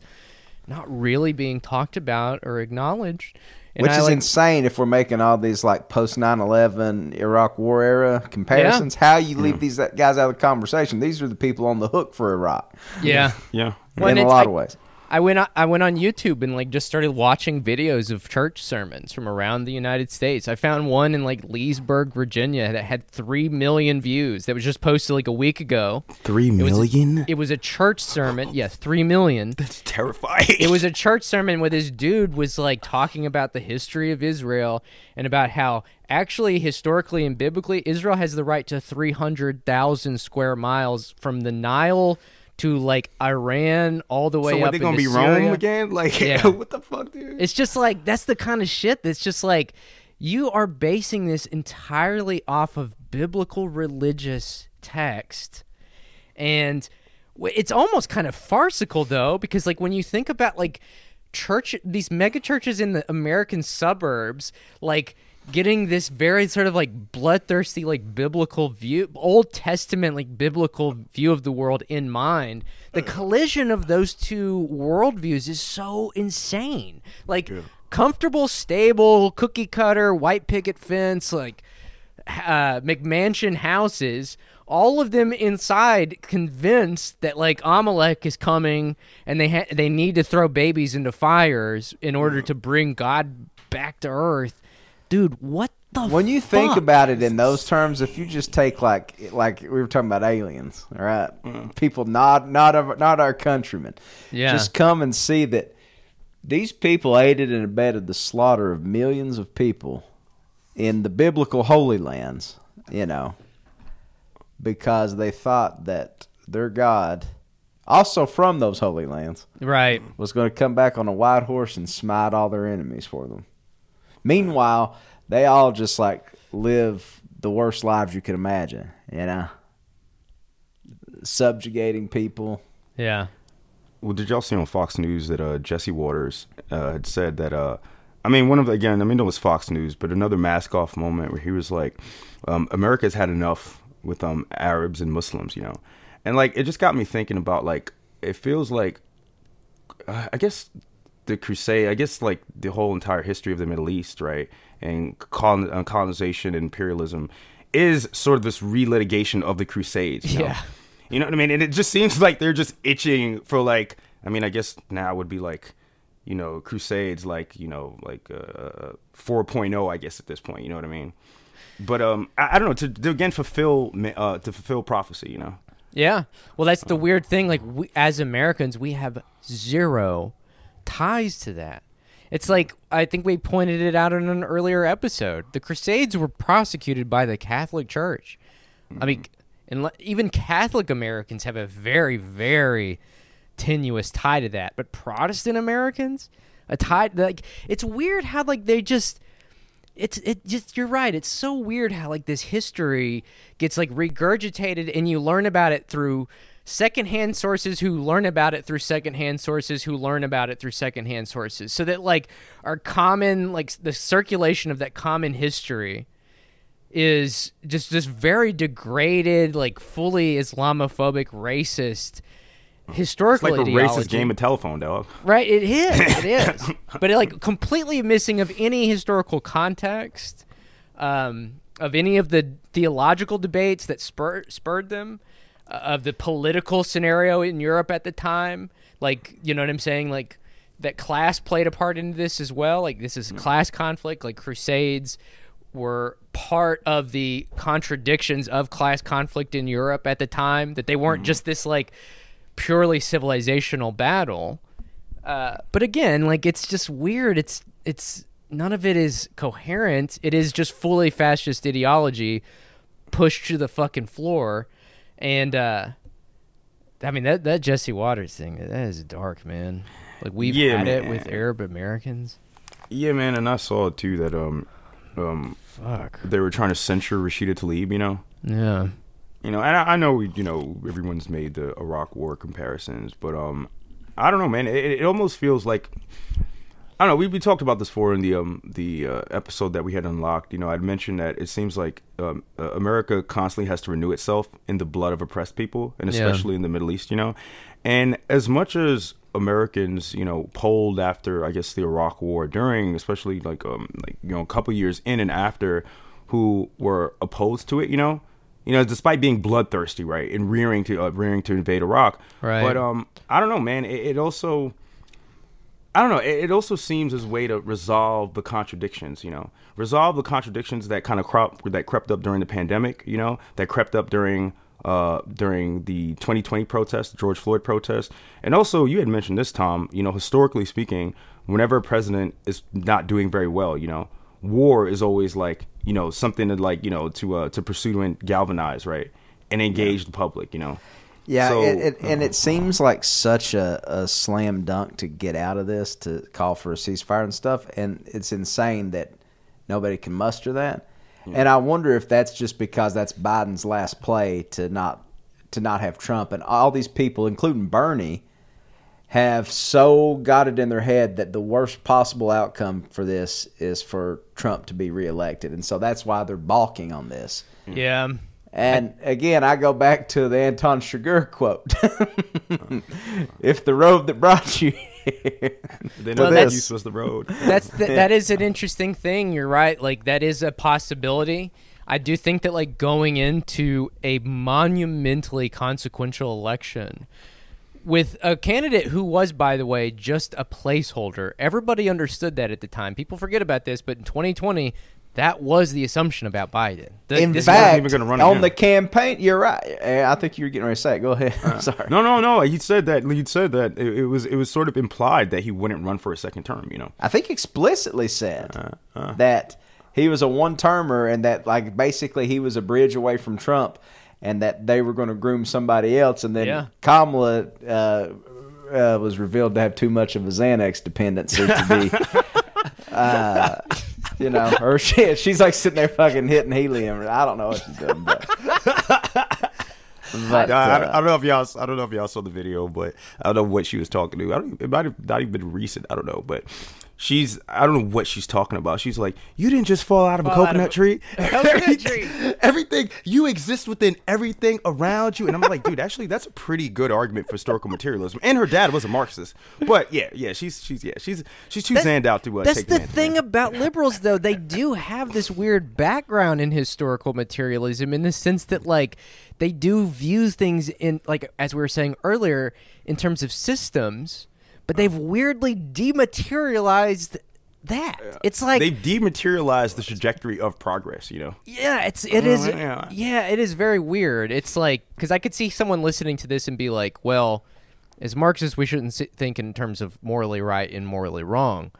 not really being talked about or acknowledged. And Which I, is like, insane if we're making all these like post 9/11 Iraq War era comparisons. How you leave these guys out of the conversation? These are the people on the hook for Iraq Yeah. Yeah. Well, in a lot like- of ways. I went on, I went on YouTube and like just started watching videos of church sermons from around the United States. I found one in like Leesburg, Virginia that had 3 million views that was just posted like a week ago. Three was a- It was a church sermon. Yes, 3 million. That's terrifying. It was a church sermon where this dude was like talking about the history of Israel and about how actually historically and biblically Israel has the right to 300,000 square miles from the Nile to like Iran all the way so up what they gonna be Syria. Rome again? Like Yeah. what the fuck, dude? It's just like that's the kind of shit that's just like you are basing this entirely off of biblical religious text. And it's almost kind of farcical though because like when you think about like church these mega churches in the American suburbs like getting this very sort of like bloodthirsty like biblical view old testament like biblical view of the world in mind the collision of those two worldviews is so insane. Like comfortable stable cookie cutter white picket fence like uh, McMansion houses, all of them inside convinced that like Amalek is coming and they ha- they need to throw babies into fires in order to bring God back to earth. Dude, what the When you think fuck? about it in those terms, if you just take like like we were talking about aliens, all right? Mm. People not not of, not our countrymen. Yeah. Just come and see that these people aided and abetted the slaughter of millions of people in the biblical holy lands, you know, because they thought that their God, also from those holy lands, right. was going to come back on a white horse and smite all their enemies for them. Meanwhile, they all just like live the worst lives you could imagine, you know, subjugating people. Yeah. Well, did y'all see on Fox News that uh, Jesse Watters uh, had said that? Uh, I mean, one of the, again, I mean, it was Fox News, but another mask off moment where he was like, um, "America's had enough with um, Arabs and Muslims," you know, and like it just got me thinking about like it feels like, uh, I guess the crusade, I guess like the whole entire history of the Middle East, right, and colon, uh, colonization and imperialism is sort of this relitigation of the Crusades. You know? Yeah. You know what I mean? And it just seems like they're just itching for like. I mean, I guess now would be like, you know, Crusades, like you know, like uh, 4.0. I guess at this point, you know what I mean? But um, I, I don't know to, to again fulfill uh to fulfill prophecy. You know, Yeah. Well, that's the weird thing. Like, we, as Americans, we have zero ties to that. It's like, I think we pointed it out in an earlier episode. The Crusades were prosecuted by the Catholic Church. I mean, mm-hmm. and even Catholic Americans have a very, very tenuous tie to that. But Protestant Americans, a tie, like, it's weird how, like, they just it's it just you're right. It's so weird how like this history gets like regurgitated and you learn about it through secondhand sources who learn about it through secondhand sources who learn about it through secondhand sources. So that like our common like the circulation of that common history is just this very degraded, like fully Islamophobic, racist historical It's like a ideology. racist game of telephone, dog. Right, it is. It is. but it, like completely missing of any historical context, um, of any of the theological debates that spur, spurred them, Uh, of the political scenario in Europe at the time. Like, you know what I'm saying? Like that class played a part in this as well. Like this is hmm. class conflict. Like crusades were part of the contradictions of class conflict in Europe at the time. That they weren't hmm. just this like purely civilizational battle. Uh, but again, like it's just weird. It's it's none of it is coherent. It is just fully fascist ideology pushed to the fucking floor. And uh, I mean that that Jesse Watters thing that is dark, man. Like we've Yeah, had it with Arab Americans. Yeah, man, and I saw it, too that um, um, Fuck. they were trying to censure Rashida Tlaib. You know, Yeah. you know, and I, I know you know everyone's made the Iraq War comparisons, but um, I don't know, man. It, it almost feels like I don't know. We, we talked about this before in the um the uh, episode that we had unlocked. You know, I'd mentioned that it seems like um, uh, America constantly has to renew itself in the blood of oppressed people, and Yeah. especially in the Middle East. You know, and as much as Americans, you know, polled after I guess the Iraq War during, especially like um like you know a couple years in and after, who were opposed to it. You know, you know, despite being bloodthirsty, right, and rearing to uh, rearing to invade Iraq. Right. But um, I don't know, man. It, it also. I don't know. It, it also seems as a way to resolve the contradictions, you know, resolve the contradictions that kind of crop that crept up during the pandemic, you know, that crept up during uh during the 2020 protest, the George Floyd protest, and also you had mentioned this, Tom. You know, historically speaking, whenever a president is not doing very well, you know, war is always like you know something to like you know to uh to pursue and galvanize, right, and engage the public, you know. Yeah, So- it, it, and it uh-huh. seems like such a, a slam dunk to get out of this to call for a ceasefire and stuff, and it's insane that nobody can muster that. And I wonder if that's just because that's Biden's last play to not to not have Trump, and all these people, including Bernie, have so got it in their head that the worst possible outcome for this is for Trump to be reelected, and so that's why they're balking on this. Yeah. And again, I go back to the Anton Chigurh quote: "If the road that brought you here, Then Well, the use was the road. that's th- that is an interesting thing. You're right. Like that is a possibility. I do think that like going into a monumentally consequential election with a candidate who was, by the way, just a placeholder. Everybody understood that at the time. People forget about this, but in 2020, that was the assumption about Biden. The- in this fact, even gonna run on again. the campaign, you're right. Eh, I think you were getting ready to say it. Go ahead. I'm sorry. No, no, no. He said that. He said that it, it was it was sort of implied that he wouldn't run for a second term. You know. I think explicitly said Uh, that he was a one termer and that like basically he was a bridge away from Trump and that they were going to groom somebody else and then Yeah. Kamala uh, uh, was revealed to have too much of a Xanax dependency to be uh, you know or she, she's like sitting there fucking hitting helium I don't know what she's doing but, but, I, I, uh, I don't know if y'all I don't know if y'all saw the video, but I don't know what she was talking to. I don't. It might have not even been recent. I don't know, but. She's I don't know what she's talking about. She's like, you didn't just fall out of a Fall out coconut of a- tree. coconut tree. everything you exist within everything around you. And I'm like, dude, actually, that's a pretty good argument for historical materialism. And her dad was a Marxist, but yeah, yeah, she's she's yeah, she's she's too That- zanned out to uh, That's take the thing man. about liberals, though. They do have this weird background in historical materialism in the sense that, like, they do view things in, like, as we were saying earlier, in terms of systems, but they've weirdly dematerialized that. It's like, They've dematerialized the trajectory of progress. You know. yeah, it's it is oh, yeah. yeah, it is very weird. It's like because I could see someone listening to this and be like, well, as Marxists, we shouldn't think in terms of morally right and morally wrong,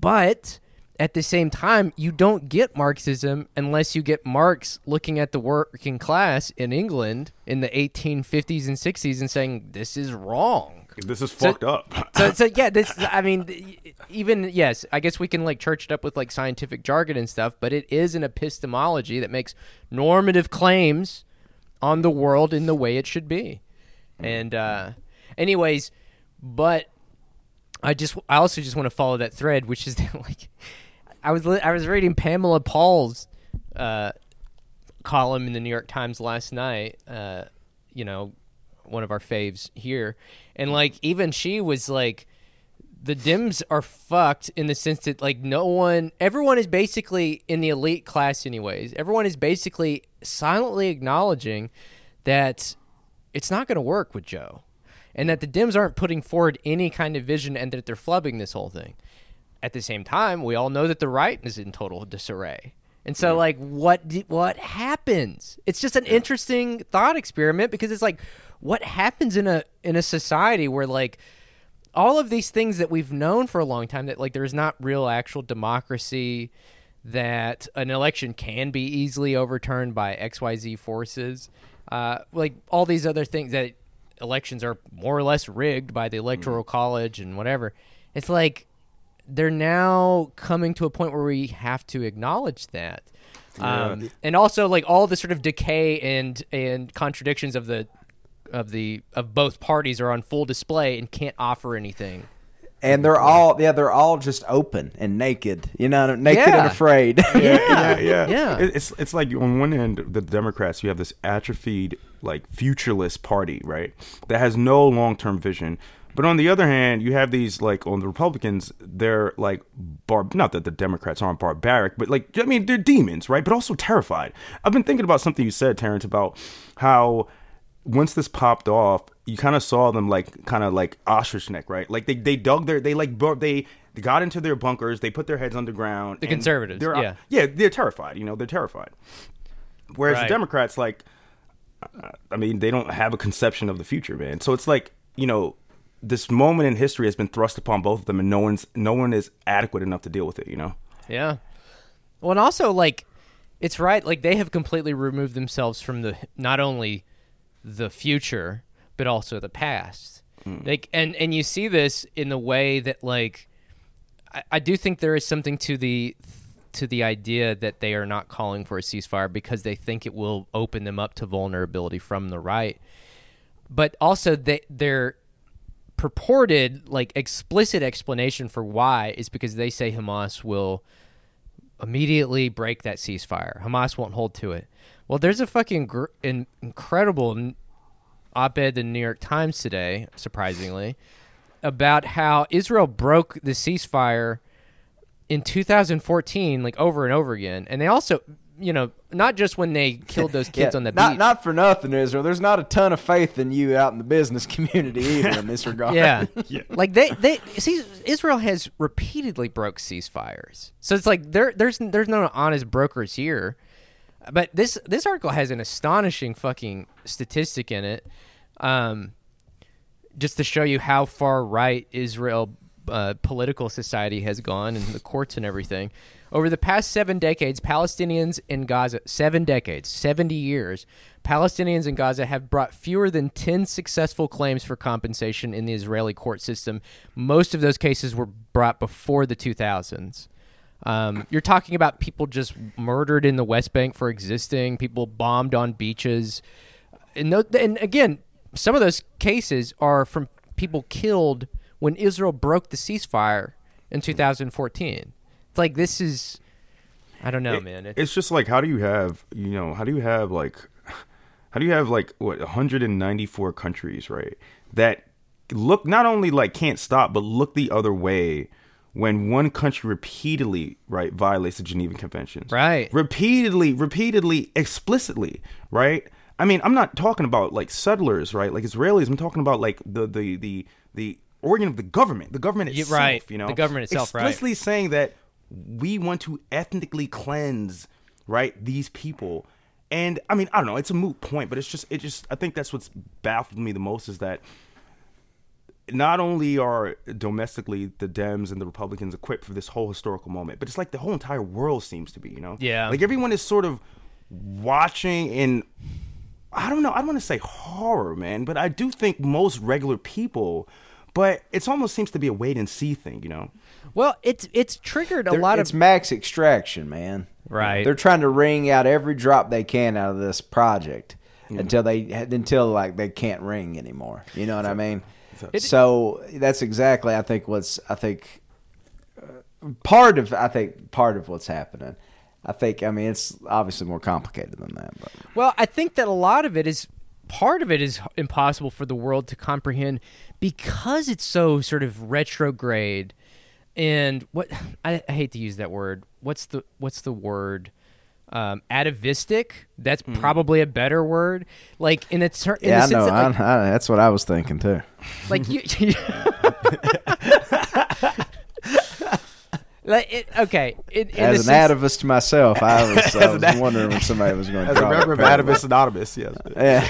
but at the same time, you don't get Marxism unless you get Marx looking at the working class in England in the 1850s and 60s and saying this is wrong. This is fucked up. so, so yeah, this. I mean, even yes, I guess we can like church it up with like scientific jargon and stuff, but it is an epistemology that makes normative claims on the world in the way it should be. And uh, anyways, but I just I also just want to follow that thread, which is that, like I was I was reading Pamela Paul's uh, column in the New York Times last night. Uh, you know, one of our faves here, and like even she was like, the Dems are fucked in the sense that like no one, everyone is basically in the elite class, anyways. Everyone is basically silently acknowledging that it's not going to work with Joe, and that the Dems aren't putting forward any kind of vision, and that they're flubbing this whole thing. At the same time, we all know that the right is in total disarray. And so, like, what what happens? It's just an interesting thought experiment because it's like, what happens in a in a society where like all of these things that we've known for a long time that like there's not real actual democracy, that an election can be easily overturned by XYZ forces, uh, like all these other things that elections are more or less rigged by the electoral college and whatever. It's like they're now coming to a point where we have to acknowledge that. Um, and also like all the sort of decay and and contradictions of the of the of both parties are on full display and can't offer anything. and they're all yeah they're all just open and naked you know naked Yeah. and afraid yeah, yeah, Yeah. It- It's it's like on one end, the Democrats, you have this atrophied, like futureless party, right? That has no long term vision. But on the other hand, you have these like on the Republicans, they're like bar. Not that the Democrats aren't barbaric, but like I mean, they're demons, right? But also terrified. I've been thinking about something you said, Terrence, about how once this popped off, you kind of saw them like kind of like ostrich neck, right? Like they they dug their they like bur- they got into their bunkers, they put their heads underground. The conservatives, they're, yeah. yeah, they're terrified. You know, they're terrified. Whereas Right. the Democrats, like, I mean, they don't have a conception of the future, man. So it's like, you know, this moment in history has been thrust upon both of them, and no one's no one is adequate enough to deal with it. You know. Yeah. Well, and also like it's right. Like they have completely removed themselves from the not only the future but also the past. Hmm. Like and and you see this in the way that like I, I do think there is something to the to the idea that they are not calling for a ceasefire because they think it will open them up to vulnerability from the right. But also they their purported like explicit explanation for why is because they say Hamas will immediately break that ceasefire. Hamas won't hold to it. Well, there's a fucking gr- in- incredible n- op-ed in the New York Times today, surprisingly, about how Israel broke the ceasefire in 2014, like over and over again. And they also, you know, not just when they killed those kids Yeah, on the not, beach. Not for nothing, Israel. There's not a ton of faith in you out in the business community either in this regard. Yeah. Like they they see Israel has repeatedly broke ceasefires. So it's like there there's there's no honest brokers here. But this this article has an astonishing fucking statistic in it. Um just to show you how far right Israel uh, political society has gone and the courts and everything. Over the past seven decades, Palestinians in Gaza, seven decades, 70 years, Palestinians in Gaza have brought fewer than 10 successful claims for compensation in the Israeli court system. Most of those cases were brought before the 2000s. Um, you're talking about people just murdered in the West Bank for existing, people bombed on beaches. And, no, and again, some of those cases are from people killed when Israel broke the ceasefire in 2014. It's like this is, I don't know, It- man. It's, It's just like how do you have you know how do you have like how do you have like what 194 countries right that look not only like can't stop but look the other way when one country repeatedly right violates the Geneva Conventions Right. repeatedly repeatedly explicitly right I mean I'm not talking about like settlers right like Israelis I'm talking about like the the the the organ of the government the government Yeah, itself right. you know The government itself, right. explicitly saying that we want to ethnically cleanse right these people and i mean i don't know it's a moot point but it's just it just i think that's what's baffled me the most is that not only are domestically the dems and the republicans equipped for this whole historical moment but it's like the whole entire world seems to be you know Yeah. like everyone is sort of watching and I don't know. I don't want to say horror, man, but I do think most regular people. But it almost seems to be a wait and see thing, you know. Well, it's it's triggered a They're- lot of it's max extraction, man. Right. They're trying to wring out every drop they can out of this project mm-hmm. until they until like they can't ring anymore. You know what I mean? It- so that's exactly I think what's I think uh, part of I think part of what's happening. I think I mean it's obviously more complicated than that, but Well, I think that a lot of it is part of it is impossible for the world to comprehend because it's so sort of retrograde and what I, I hate to use that word. What's the what's the word? Um, atavistic. That's probably a better word. Like in a cer- in yeah, the I sense know. that, like, I, I, that's what I was thinking too. like you. like it, okay. In, in As an sense- atavist to myself, I was, I was an- wondering when somebody was going to As a draw member of that Atavist Anonymous, yes. Yeah.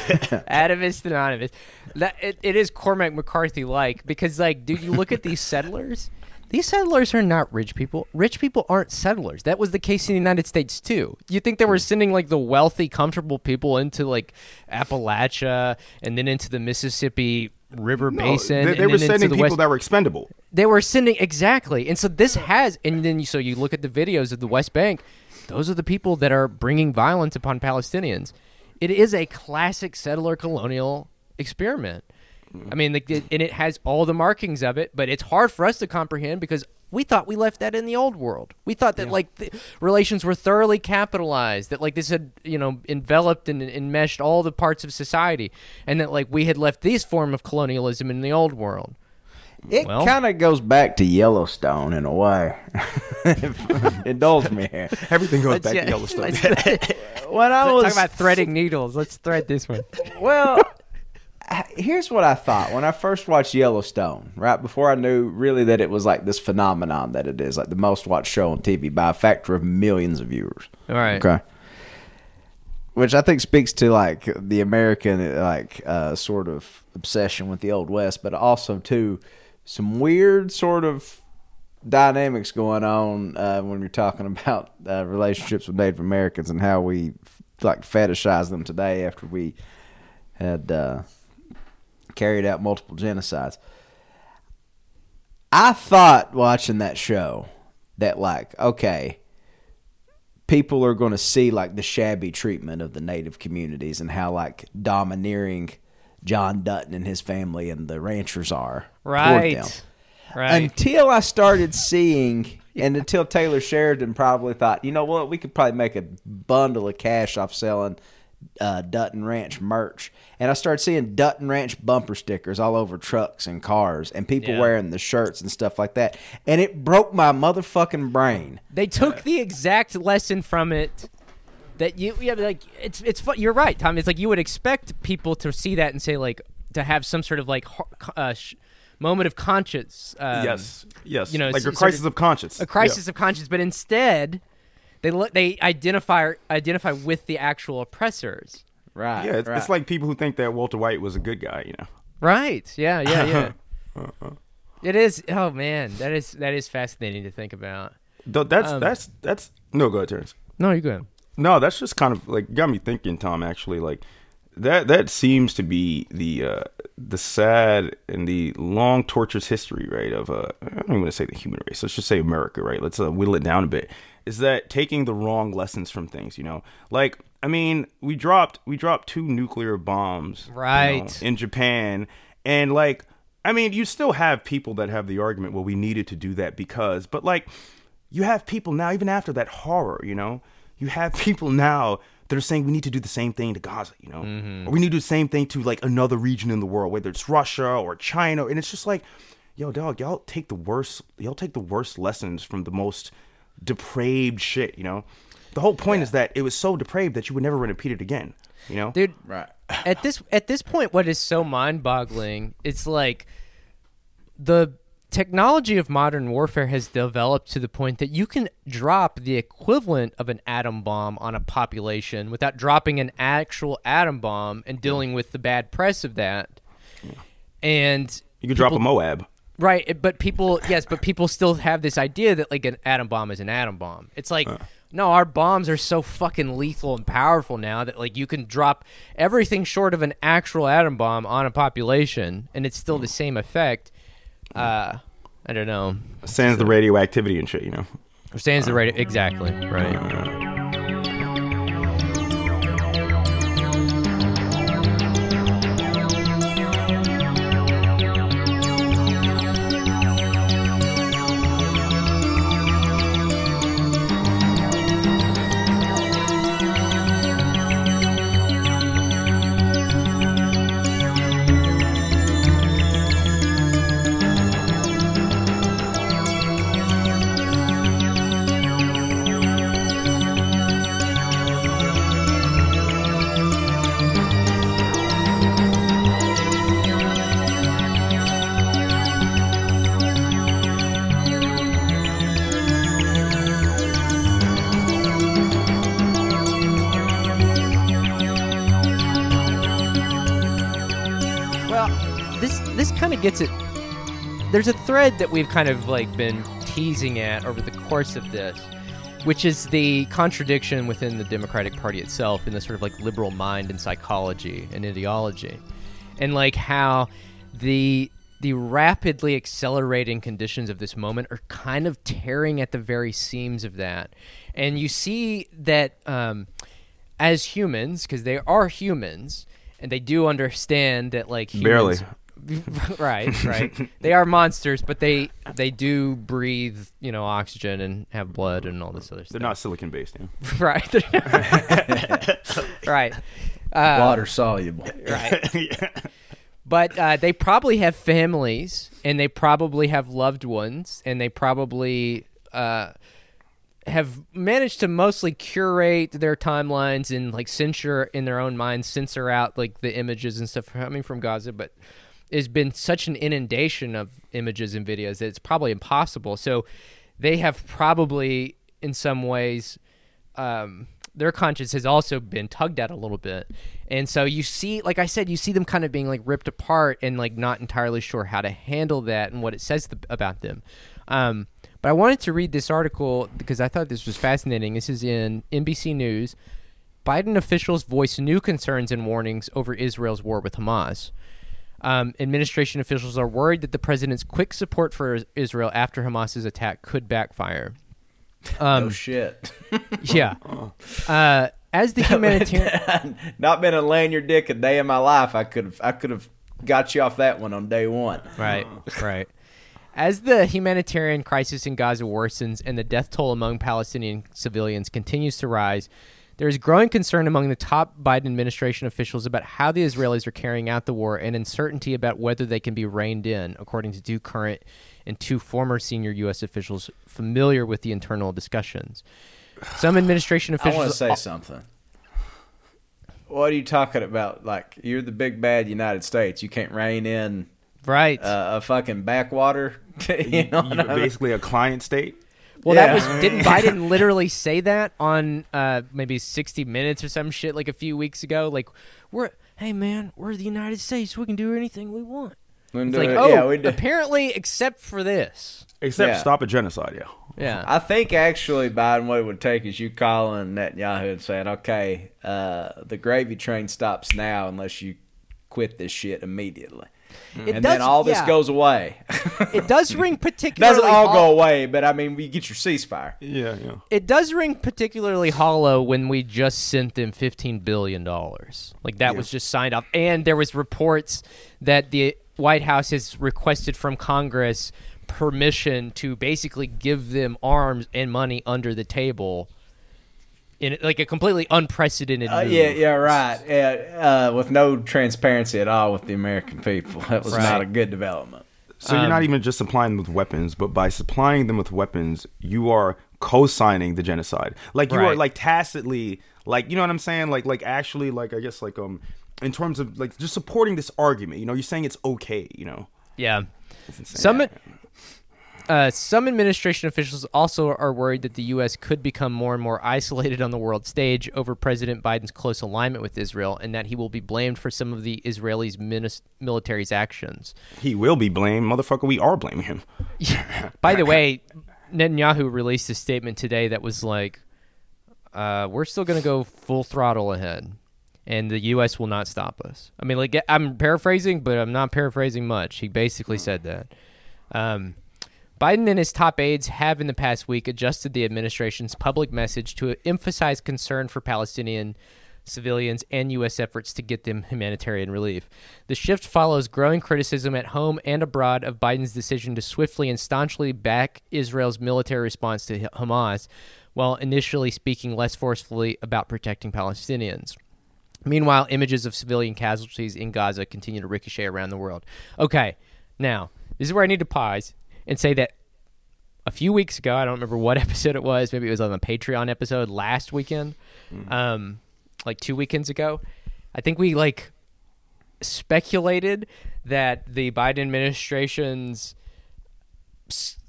Atavist Anonymous. That it, it is Cormac McCarthy like because like, dude, you look at these settlers. These settlers are not rich people. Rich people aren't settlers. That was the case in the United States too. You think they were hmm. sending like the wealthy, comfortable people into like Appalachia and then into the Mississippi River No, Basin. they, they were sending the people West- that were expendable. they were sending exactly, and so this has, and then so you look at the videos of the West Bank. Those are the people that are bringing violence upon Palestinians. It is a classic settler colonial experiment. I mean, like, and it has all the markings of it, but it's hard for us to comprehend because we thought we left that in the old world. We thought that like the relations were thoroughly capitalized, that like this had you know enveloped and enmeshed all the parts of society, and that like we had left this form of colonialism in the old world. It Well- kind of goes back to Yellowstone in a way. Indulge me here. Everything goes back yeah, to Yellowstone. let's- When I Talk was about threading needles. Let's thread this one. well, here's what I thought when I first watched Yellowstone. Right before I knew really that it was like this phenomenon that it is, like the most watched show on TV by a factor of millions of viewers. All right. Okay. Which I think speaks to like the American like uh, sort of obsession with the old west, but also to some weird sort of dynamics going on uh, when you're talking about uh, relationships with Native Americans and how we like fetishize them today after we had uh, carried out multiple genocides. I thought watching that show that like okay people are going to see like the shabby treatment of the native communities and how like domineering John Dutton and his family and the ranchers are Right. Right. Until I started seeing, and until Taylor Sheridan probably thought, you know what, we could probably make a bundle of cash off selling uh, Dutton Ranch merch. And I started seeing Dutton Ranch bumper stickers all over trucks and cars, and people Yeah. wearing the shirts and stuff like that. And it broke my motherfucking brain. they took the exact lesson from it that you yeah like it's it's fu- you're right Tom it's like you would expect people to see that and say like to have some sort of like uh, sh- moment of conscience um, yes, yes. you know, like s- a sort crisis of- of conscience. a crisis of conscience but instead they look they identify identify with the actual oppressors Right. Yeah, yeah it's, it's like people who think that Walter White was a good guy. You know. right yeah yeah yeah it is oh man that is that is fascinating to think about Though that's Um, that's that's no go ahead, Terrence. no you're good No, that's just kind of like got me thinking, Tom. Actually, like that that seems to be the uh, the sad and the long torturous history, right? Of uh, I don't even want to say the human race. Let's just say America, right? Let's uh, whittle it down a bit. Is that taking the wrong lessons from things? You know, like I mean, we dropped we dropped two nuclear bombs, you know, Right. in Japan, and like I mean, you still have people that have the argument, well, we needed to do that because, but like you have people now, even after that horror, you know, you have people now that are saying we need to do the same thing to Gaza, you know, mm-hmm. or we need to do the same thing to like another region in the world, whether it's Russia or China, and it's just like, yo, dog, y'all take the worst, y'all take the worst lessons from the most depraved shit, you know. The whole point is that it was so depraved that you would never repeat it again, you know. dude Right. at this at this point what is so mind-boggling it's like the technology of modern warfare has developed to the point that you can drop the equivalent of an atom bomb on a population without dropping an actual atom bomb and dealing with the bad press of that and You could drop a Moab. Right, but people, yes, but people still have this idea that like an atom bomb is an atom bomb. It's like, no, our bombs are so fucking lethal and powerful now that like you can drop everything short of an actual atom bomb on a population and it's still the hmm. same effect. Hmm. Uh, I don't know. Sans the radioactivity and shit, you know. Stands the uh, right exactly right. Uh, this this kind of gets it. There's a thread that we've kind of like been teasing at over the course of this, which is the contradiction within the Democratic Party itself in the sort of like liberal mind and psychology and ideology, and like how the the rapidly accelerating conditions of this moment are kind of tearing at the very seams of that, and you see that um, as humans, because they are humans, and they do understand that like humans, right, right. they are monsters, but they they do breathe, you know, oxygen and have blood and all this other stuff. They're stuff. not silicon based, yeah. right, right, uh, Water soluble. right. But uh, they probably have families, and they probably have loved ones, and they probably uh, have managed to mostly curate their timelines and like censor in their own minds, censor out like the images and stuff coming from Gaza. But there's been such an inundation of images and videos that it's probably impossible. So they have probably, in some ways, um, their conscience has also been tugged at a little bit. And so you see, like I said, you see them kind of being like ripped apart and like not entirely sure how to handle that and what it says th- about them. Um, but I wanted to read this article because I thought this was fascinating. This is in NBC News. Biden officials voice new concerns and warnings over Israel's war with Hamas. Um, administration officials are worried that the president's quick support for Israel after Hamas's attack could backfire. Um, oh shit. yeah. Uh, as the humanitarian, Not been a laying your dick a day in my life. I could have I could have got you off that one on day one. right, right. As the humanitarian crisis in Gaza worsens and the death toll among Palestinian civilians continues to rise, there is growing concern among the top Biden administration officials about how the Israelis are carrying out the war and uncertainty about whether they can be reined in, according to two current and two former senior U.S. officials familiar with the internal discussions. Some administration officials. I want to say something. What are you talking about? Like you're the big bad United States. You can't rein in right. uh, a fucking backwater. you know what You're I mean? basically a client state. Well, Yeah. that was didn't Biden literally say that on uh, maybe 60 Minutes or some shit like a few weeks ago? Like, we're hey man, we're the United States, we can do anything we want. We It's like, it. oh, yeah, apparently, except for this. Except Yeah. stop a genocide, yeah. Yeah, I think actually, Biden, what it would take is you calling Netanyahu and saying, "Okay, uh, the gravy train stops now unless you quit this shit immediately." It and does, then all this yeah. goes away. It does ring particularly. doesn't all hol- go away, but I mean, we get your ceasefire. Yeah, yeah. It does ring particularly hollow when we just sent them 15 billion dollars. Like that was just signed off, and there was reports that the White House has requested from Congress permission to basically give them arms and money under the table in like a completely unprecedented Uh, move. yeah, yeah, right. Yeah, uh, with no transparency at all with the American people. That was Right. not a good development. So you're Um, not even just supplying them with weapons, but by supplying them with weapons, you are co-signing the genocide. Like you are like tacitly, like you know what I'm saying? Like like actually, like I guess like um, in terms of like just supporting this argument. You know, you're saying it's okay. You know, Yeah. It's insane. Some uh, some administration officials also are worried that the U.S. could become more and more isolated on the world stage over President Biden's close alignment with Israel, and that he will be blamed for some of the Israelis' minis- military's actions. he will be blamed, motherfucker. We are blaming him. By the way, Netanyahu released a statement today that was like, uh, we're still going to go full throttle ahead, and the U.S. will not stop us. I mean, like I'm paraphrasing, but I'm not paraphrasing much. He basically said that. Um, Biden and his top aides have in the past week adjusted the administration's public message to emphasize concern for Palestinian civilians and U.S. efforts to get them humanitarian relief. The shift follows growing criticism at home and abroad of Biden's decision to swiftly and staunchly back Israel's military response to Hamas, while initially speaking less forcefully about protecting Palestinians. Meanwhile, images of civilian casualties in Gaza continue to ricochet around the world. Okay, now, this is where I need to pause and say that a few weeks ago, I don't remember what episode it was, maybe it was on the Patreon episode last weekend, um, like two weekends ago. I think we like speculated that the Biden administration's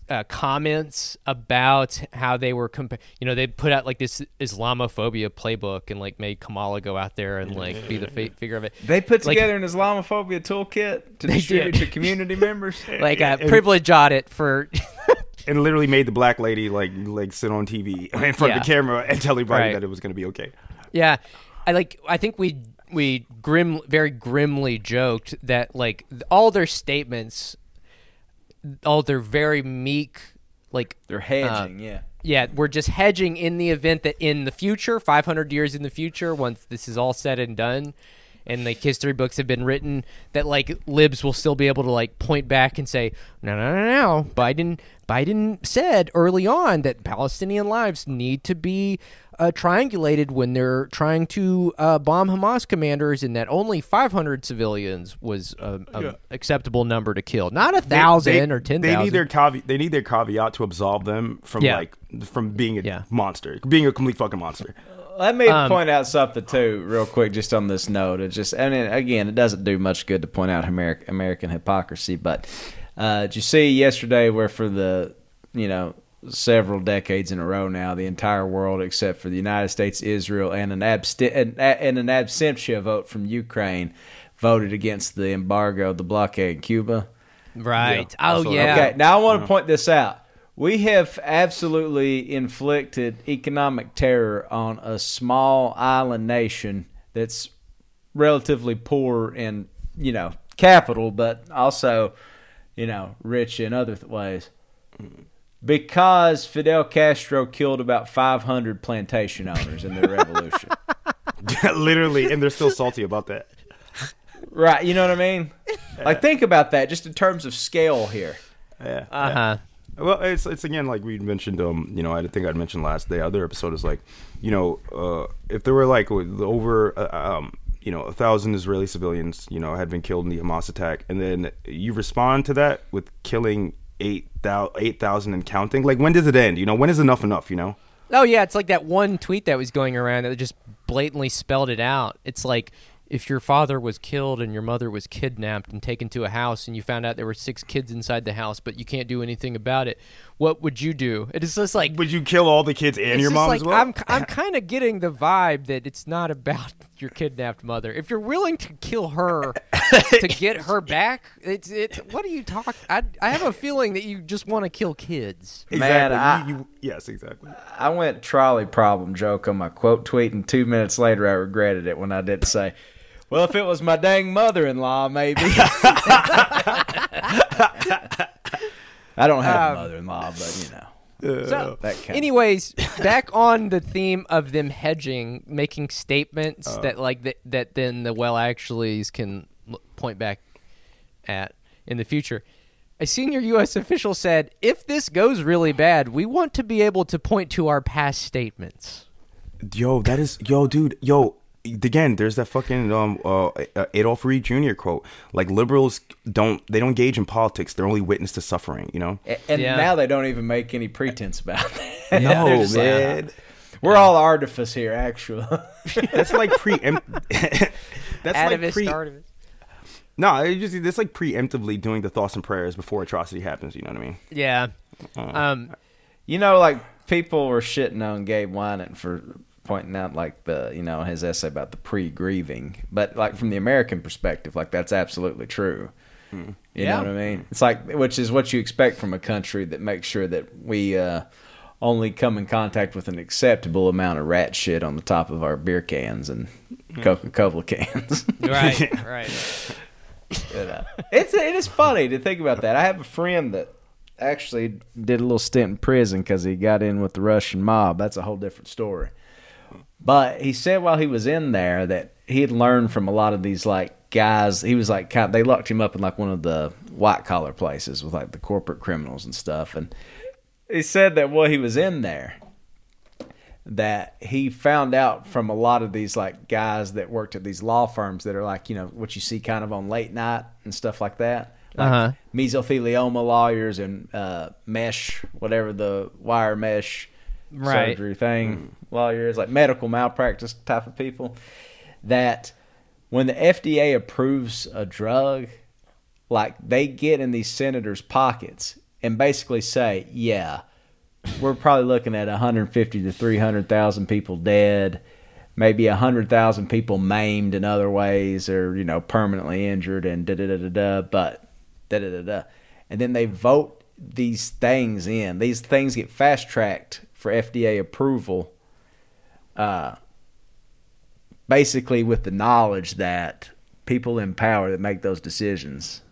uh, comments about how they were, compa- you know, they put out like this Islamophobia playbook and like made Kamala go out there and like be the fa- figure of it. They put Like- together an Islamophobia toolkit to They distribute did. to community members. Like a And- privilege audit for and literally made the black lady like like sit on TV in front Yeah. of the camera and tell everybody Right. that it was going to be okay. Yeah, I like. I think we we grim, very grimly joked that like all their statements, all their very meek, like They're uh, hedging, yeah. yeah, we're just hedging in the event that in the future, 500 years in the future, once this is all said and done, and like history books have been written, that like libs will still be able to like point back and say, no, no, no, no, Biden, Biden said early on that Palestinian lives need to be uh, triangulated when they're trying to uh, bomb Hamas commanders, and that only 500 civilians was a, a acceptable number to kill, not a thousand or ten They need their caveat. They need their caveat to absolve them from Yeah. like from being a Yeah. monster, being a complete fucking monster. Let me Um, point out something too, real quick, just on this note. It just, I mean, again, it doesn't do much good to point out American American hypocrisy, but uh, did you see yesterday where for the, you know, several decades in a row now, the entire world except for the United States, Israel, and an absti- and, and an absentia vote from Ukraine voted against the embargo, the blockade in Cuba. right? Yeah, oh yeah. Okay, now I want to point this out. We have absolutely inflicted economic terror on a small island nation that's relatively poor in, you know, capital, but also, you know, rich in other th- ways. Because Fidel Castro killed about 500 plantation owners in the revolution. literally, and they're still salty about that. right, you know what I mean? Like, think about that just in terms of scale here. Yeah. Uh huh. Well, it's it's again like we mentioned. Um, you know, I think I'd mentioned last the other episode is like, you know, uh, if there were like over, uh, um, you know, a thousand Israeli civilians, you know, had been killed in the Hamas attack, and then you respond to that with killing eight eight thousand and counting. Like, when does it end? You know, when is enough enough? You know. Oh yeah, it's like that one tweet that was going around that just blatantly spelled it out. It's like if your father was killed and your mother was kidnapped and taken to a house and you found out there were six kids inside the house but you can't do anything about it, what would you do? It is just like Would you kill all the kids and your mom like, as well? I'm I'm kind of getting the vibe that it's not about your kidnapped mother. If you're willing to kill her to get her back, it's it's what are you talking? I I have a feeling that you just want to kill kids. exactly. Man, I- You- you- yes, exactly. I went trolley problem joke on my quote tweet, and two minutes later, I regretted it when I didn't say, "Well, if it was my dang mother-in-law, maybe." I don't have Um, a mother-in-law, but you know So, that anyways, back on the theme of them hedging, making statements Uh. that like that, that then the well actuallys can point back at in the future. A senior U.S. official said, "If this goes really bad, we want to be able to point to our past statements." Yo, that is yo, dude. Yo, again, there's that fucking um uh, uh, Adolph Reed Jr. quote. Like liberals don't they don't engage in politics. They're only witness to suffering. You know. A- and Yeah. now they don't even make any pretense about that. No, They're like, man. We're all artifice here, actually. That's like preempt. That's like pre. Artemis. No, it just that's like preemptively doing the thoughts and prayers before atrocity happens. You know what I mean? Yeah. Uh. Um. You know, like people were shitting on Gabe Winant for pointing out like the you know his essay about the pre-grieving, but like from the American perspective, like that's absolutely true. Hmm. You Yeah. know what I mean? It's like which is what you expect from a country that makes sure that we uh, only come in contact with an acceptable amount of rat shit on the top of our beer cans and Coca Cola cans. Right, right. But, uh, it's it is funny to think about that. I have a friend that actually did a little stint in prison because he got in with the Russian mob. That's a whole different story. But he said while he was in there that he had learned from a lot of these like guys. He was like kind they locked him up in like one of the white collar places with like the corporate criminals and stuff. And he said that while he was in there, that he found out from a lot of these like guys that worked at these law firms that are like you know what you see kind of on late night and stuff like that like Uh-huh. mesothelioma lawyers and uh, mesh whatever the wire mesh Right. surgery thing lawyers like medical malpractice type of people that when the FDA approves a drug like they get in these senators pockets and basically say yeah we're probably looking at 150 to 300,000 people dead, maybe 100,000 people maimed in other ways or, you know, permanently injured and da da da da da, but da da da da. And then they vote these things in. These things get fast tracked for FDA approval, uh, basically with the knowledge that people in power that make those decisions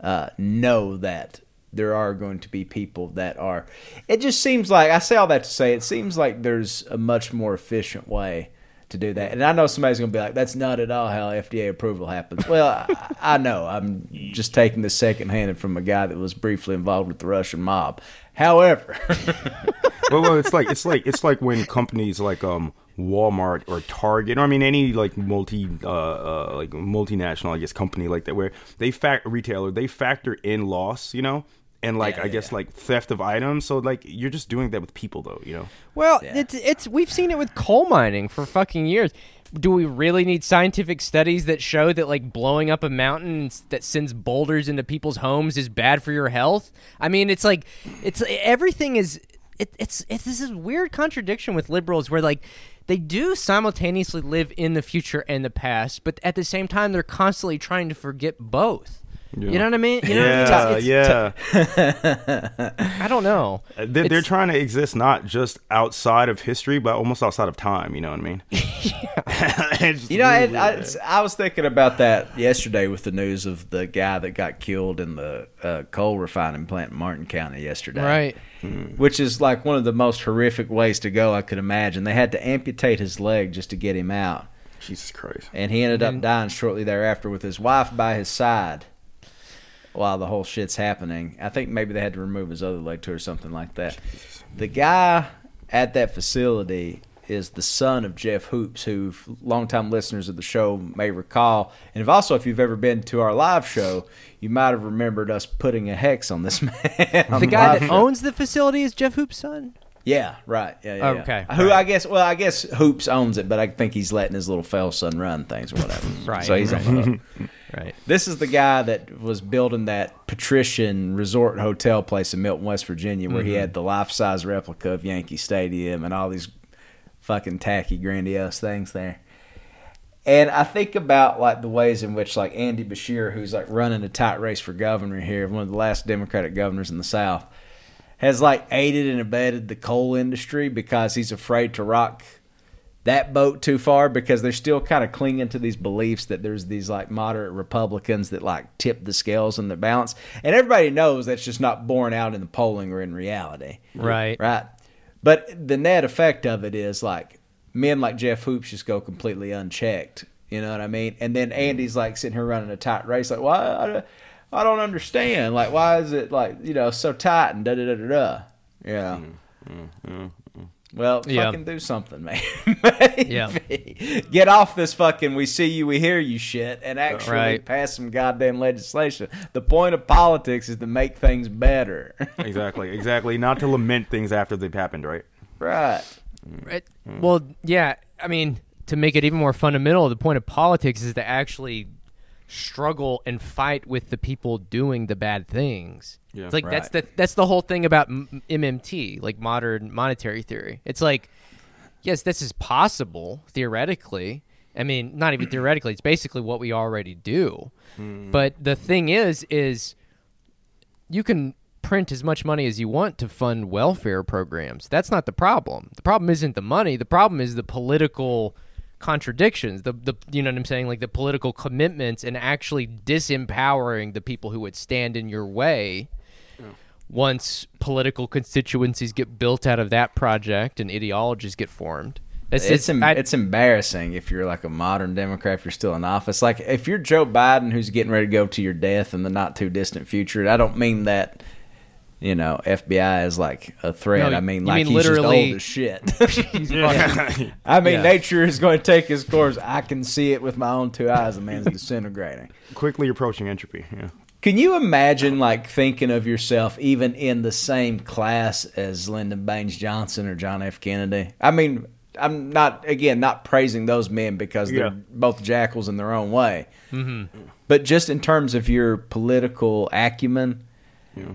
uh, know that there are going to be people that are. It just seems like I say all that to say it seems like there's a much more efficient way to do that. And I know somebody's going to be like, "That's not at all how FDA approval happens." Well, I, I know. I'm just taking this secondhand from a guy that was briefly involved with the Russian mob. However, well, well, it's like it's like it's like when companies like um Walmart or Target, or I mean any like multi uh, uh like multinational I guess company like that where they fact retailer they factor in loss, you know, and like I guess like theft of items. So like you're just doing that with people though, you know. Well, it's it's we've seen it with coal mining for fucking years. Do we really need scientific studies that show that like blowing up a mountain that sends boulders into people's homes is bad for your health? I mean, it's like it's everything is it, it's it's this is weird contradiction with liberals where like they do simultaneously live in the future and the past, but at the same time they're constantly trying to forget both. You know what I mean? You know what I mean? yeah, It's- yeah. I don't know. Uh, They're, they're trying to exist not just outside of history, but almost outside of time. You know what I mean? You know, really I, I. I was thinking about that yesterday with the news of the guy that got killed in the uh, coal refining plant in Martin County yesterday. Right. Which is like one of the most horrific ways to go I could imagine. They had to amputate his leg just to get him out. Jesus Christ. And he ended up dying shortly thereafter with his wife by his side while the whole shit's happening. I think maybe they had to remove his other leg too or something like that. The guy at that facility is the son of Jeff Hoops, who longtime listeners of the show may recall. And if also, if you've ever been to our live show, you might have remembered us putting a hex on this man. on The guy that show. owns the facility is Jeff Hoop's son. Yeah, right. Yeah, yeah. yeah. Okay, Who right. I guess? Well, I guess Hoops owns it, but I think he's letting his little fell son run things or whatever. Right, So he's on the hook. Right. This is the guy that was building that patrician resort hotel place in Milton, West Virginia, where he mm-hmm. had the life size replica of Yankee Stadium and all these fucking tacky, grandiose things there. And I think about like the ways in which like Andy Beshear, who's like running a tight race for governor here, one of the last Democratic governors in the South, has like aided and abetted the coal industry because he's afraid to rock that boat too far because they're still kind of clinging to these beliefs that there's these like moderate Republicans that like tip the scales in the balance. And everybody knows that's just not borne out in the polling or in reality. Right. Right. But the net effect of it is like men like Jeff Hoops just go completely unchecked. You know what I mean? And then Andy's like sitting here running a tight race, like, why? I, I don't understand. Like, why is it like, you know, so tight and da da da da da? Yeah. Mm-hmm. Mm-hmm. Well, Yeah. fucking do something, man. Yeah. Get off this fucking we see you, we hear you shit and actually Right. pass some goddamn legislation. The point of politics is to make things better. Exactly, exactly. Not to lament things after they've happened, right? right. Right. Well, yeah. I mean, to make it even more fundamental, the point of politics is to actually struggle and fight with the people doing the bad things. Yeah. it's like that's the that's the whole thing about M- MMT, like modern monetary theory. It's like, yes, this is possible theoretically. I mean, not even theoretically. It's basically what we already do. Hmm. But the thing is, is you can print as much money as you want to fund welfare programs. That's not the problem. The problem isn't the money. The problem is the political contradictions. The the you know what I'm saying, like the political commitments and actually disempowering the people who would stand in your way. Once political constituencies get built out of that project and ideologies get formed, It's, It's I- it's embarrassing if you're like a modern Democrat if you're still in office. Like if you're Joe Biden who's getting ready to go to your death in the not too distant future. I don't mean that you know FBI is like a threat. No, I mean like mean he's literally- just old as shit. he's fucking- I mean Yeah. nature is going to take its course. I can see it with my own two eyes. The man's disintegrating. Quickly approaching entropy. Yeah. Can you imagine like thinking of yourself even in the same class as Lyndon Baines Johnson or John F. Kennedy? I mean, I'm not again not praising those men because they're Yeah. both jackals in their own way. Mm-hmm. But just in terms of your political acumen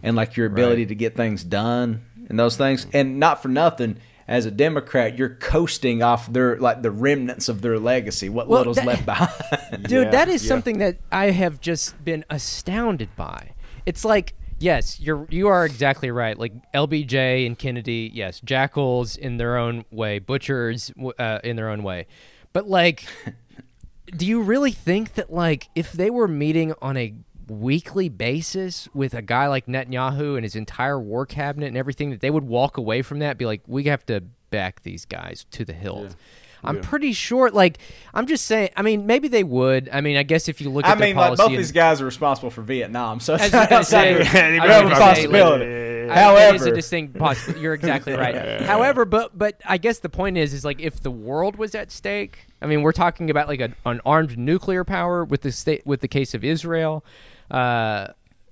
and like your ability to get things done and those things, and not for nothing. As a Democrat, you're coasting off their like the remnants of their legacy, what Well, little's that- left behind. Dude, Yeah, that is yeah. something that I have just been astounded by. It's like, yes, you're you are exactly right. Like LBJ and Kennedy, yes, jackals in their own way, butchers uh, in their own way. But like, do you really think that like if they were meeting on a weekly basis with a guy like Netanyahu and his entire war cabinet and everything that they would walk away from that be like we have to back these guys to the hilt. I'm pretty sure like I'm just saying I mean maybe they would. I mean I guess if you look at I mean, like both and- these guys are responsible for Vietnam, so it's I was gonna say- their- I was gonna say, responsibility. I- It is However, a distinct possibility. You're exactly right. However, but but I guess the point is, is like if the world was at stake. I mean, we're talking about like a, an armed nuclear power with the state with the case of Israel, uh,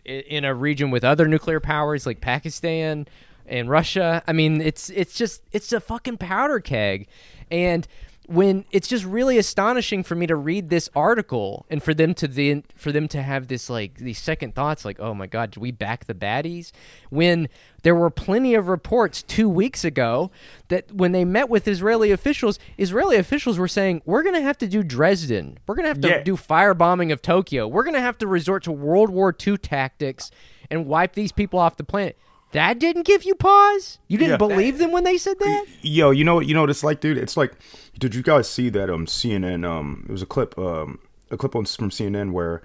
in a region with other nuclear powers like Pakistan and Russia. I mean, it's it's just it's a fucking powder keg, and when it's just really astonishing for me to read this article and for them to then for them to have this like these second thoughts like oh my god did we back the baddies? When there were plenty of reports 2 weeks ago that when they met with Israeli officials Israeli officials were saying we're going to have to do Dresden. We're going to have to Yeah. do firebombing of Tokyo. We're going to have to resort to World War II tactics and wipe these people off the planet that didn't give you pause you didn't Yeah. believe them when they said that Yo, you know what? You know what it's like, dude. It's like, did you guys see that? Um, CNN. Um, it was a clip. Um, a clip on from CNN where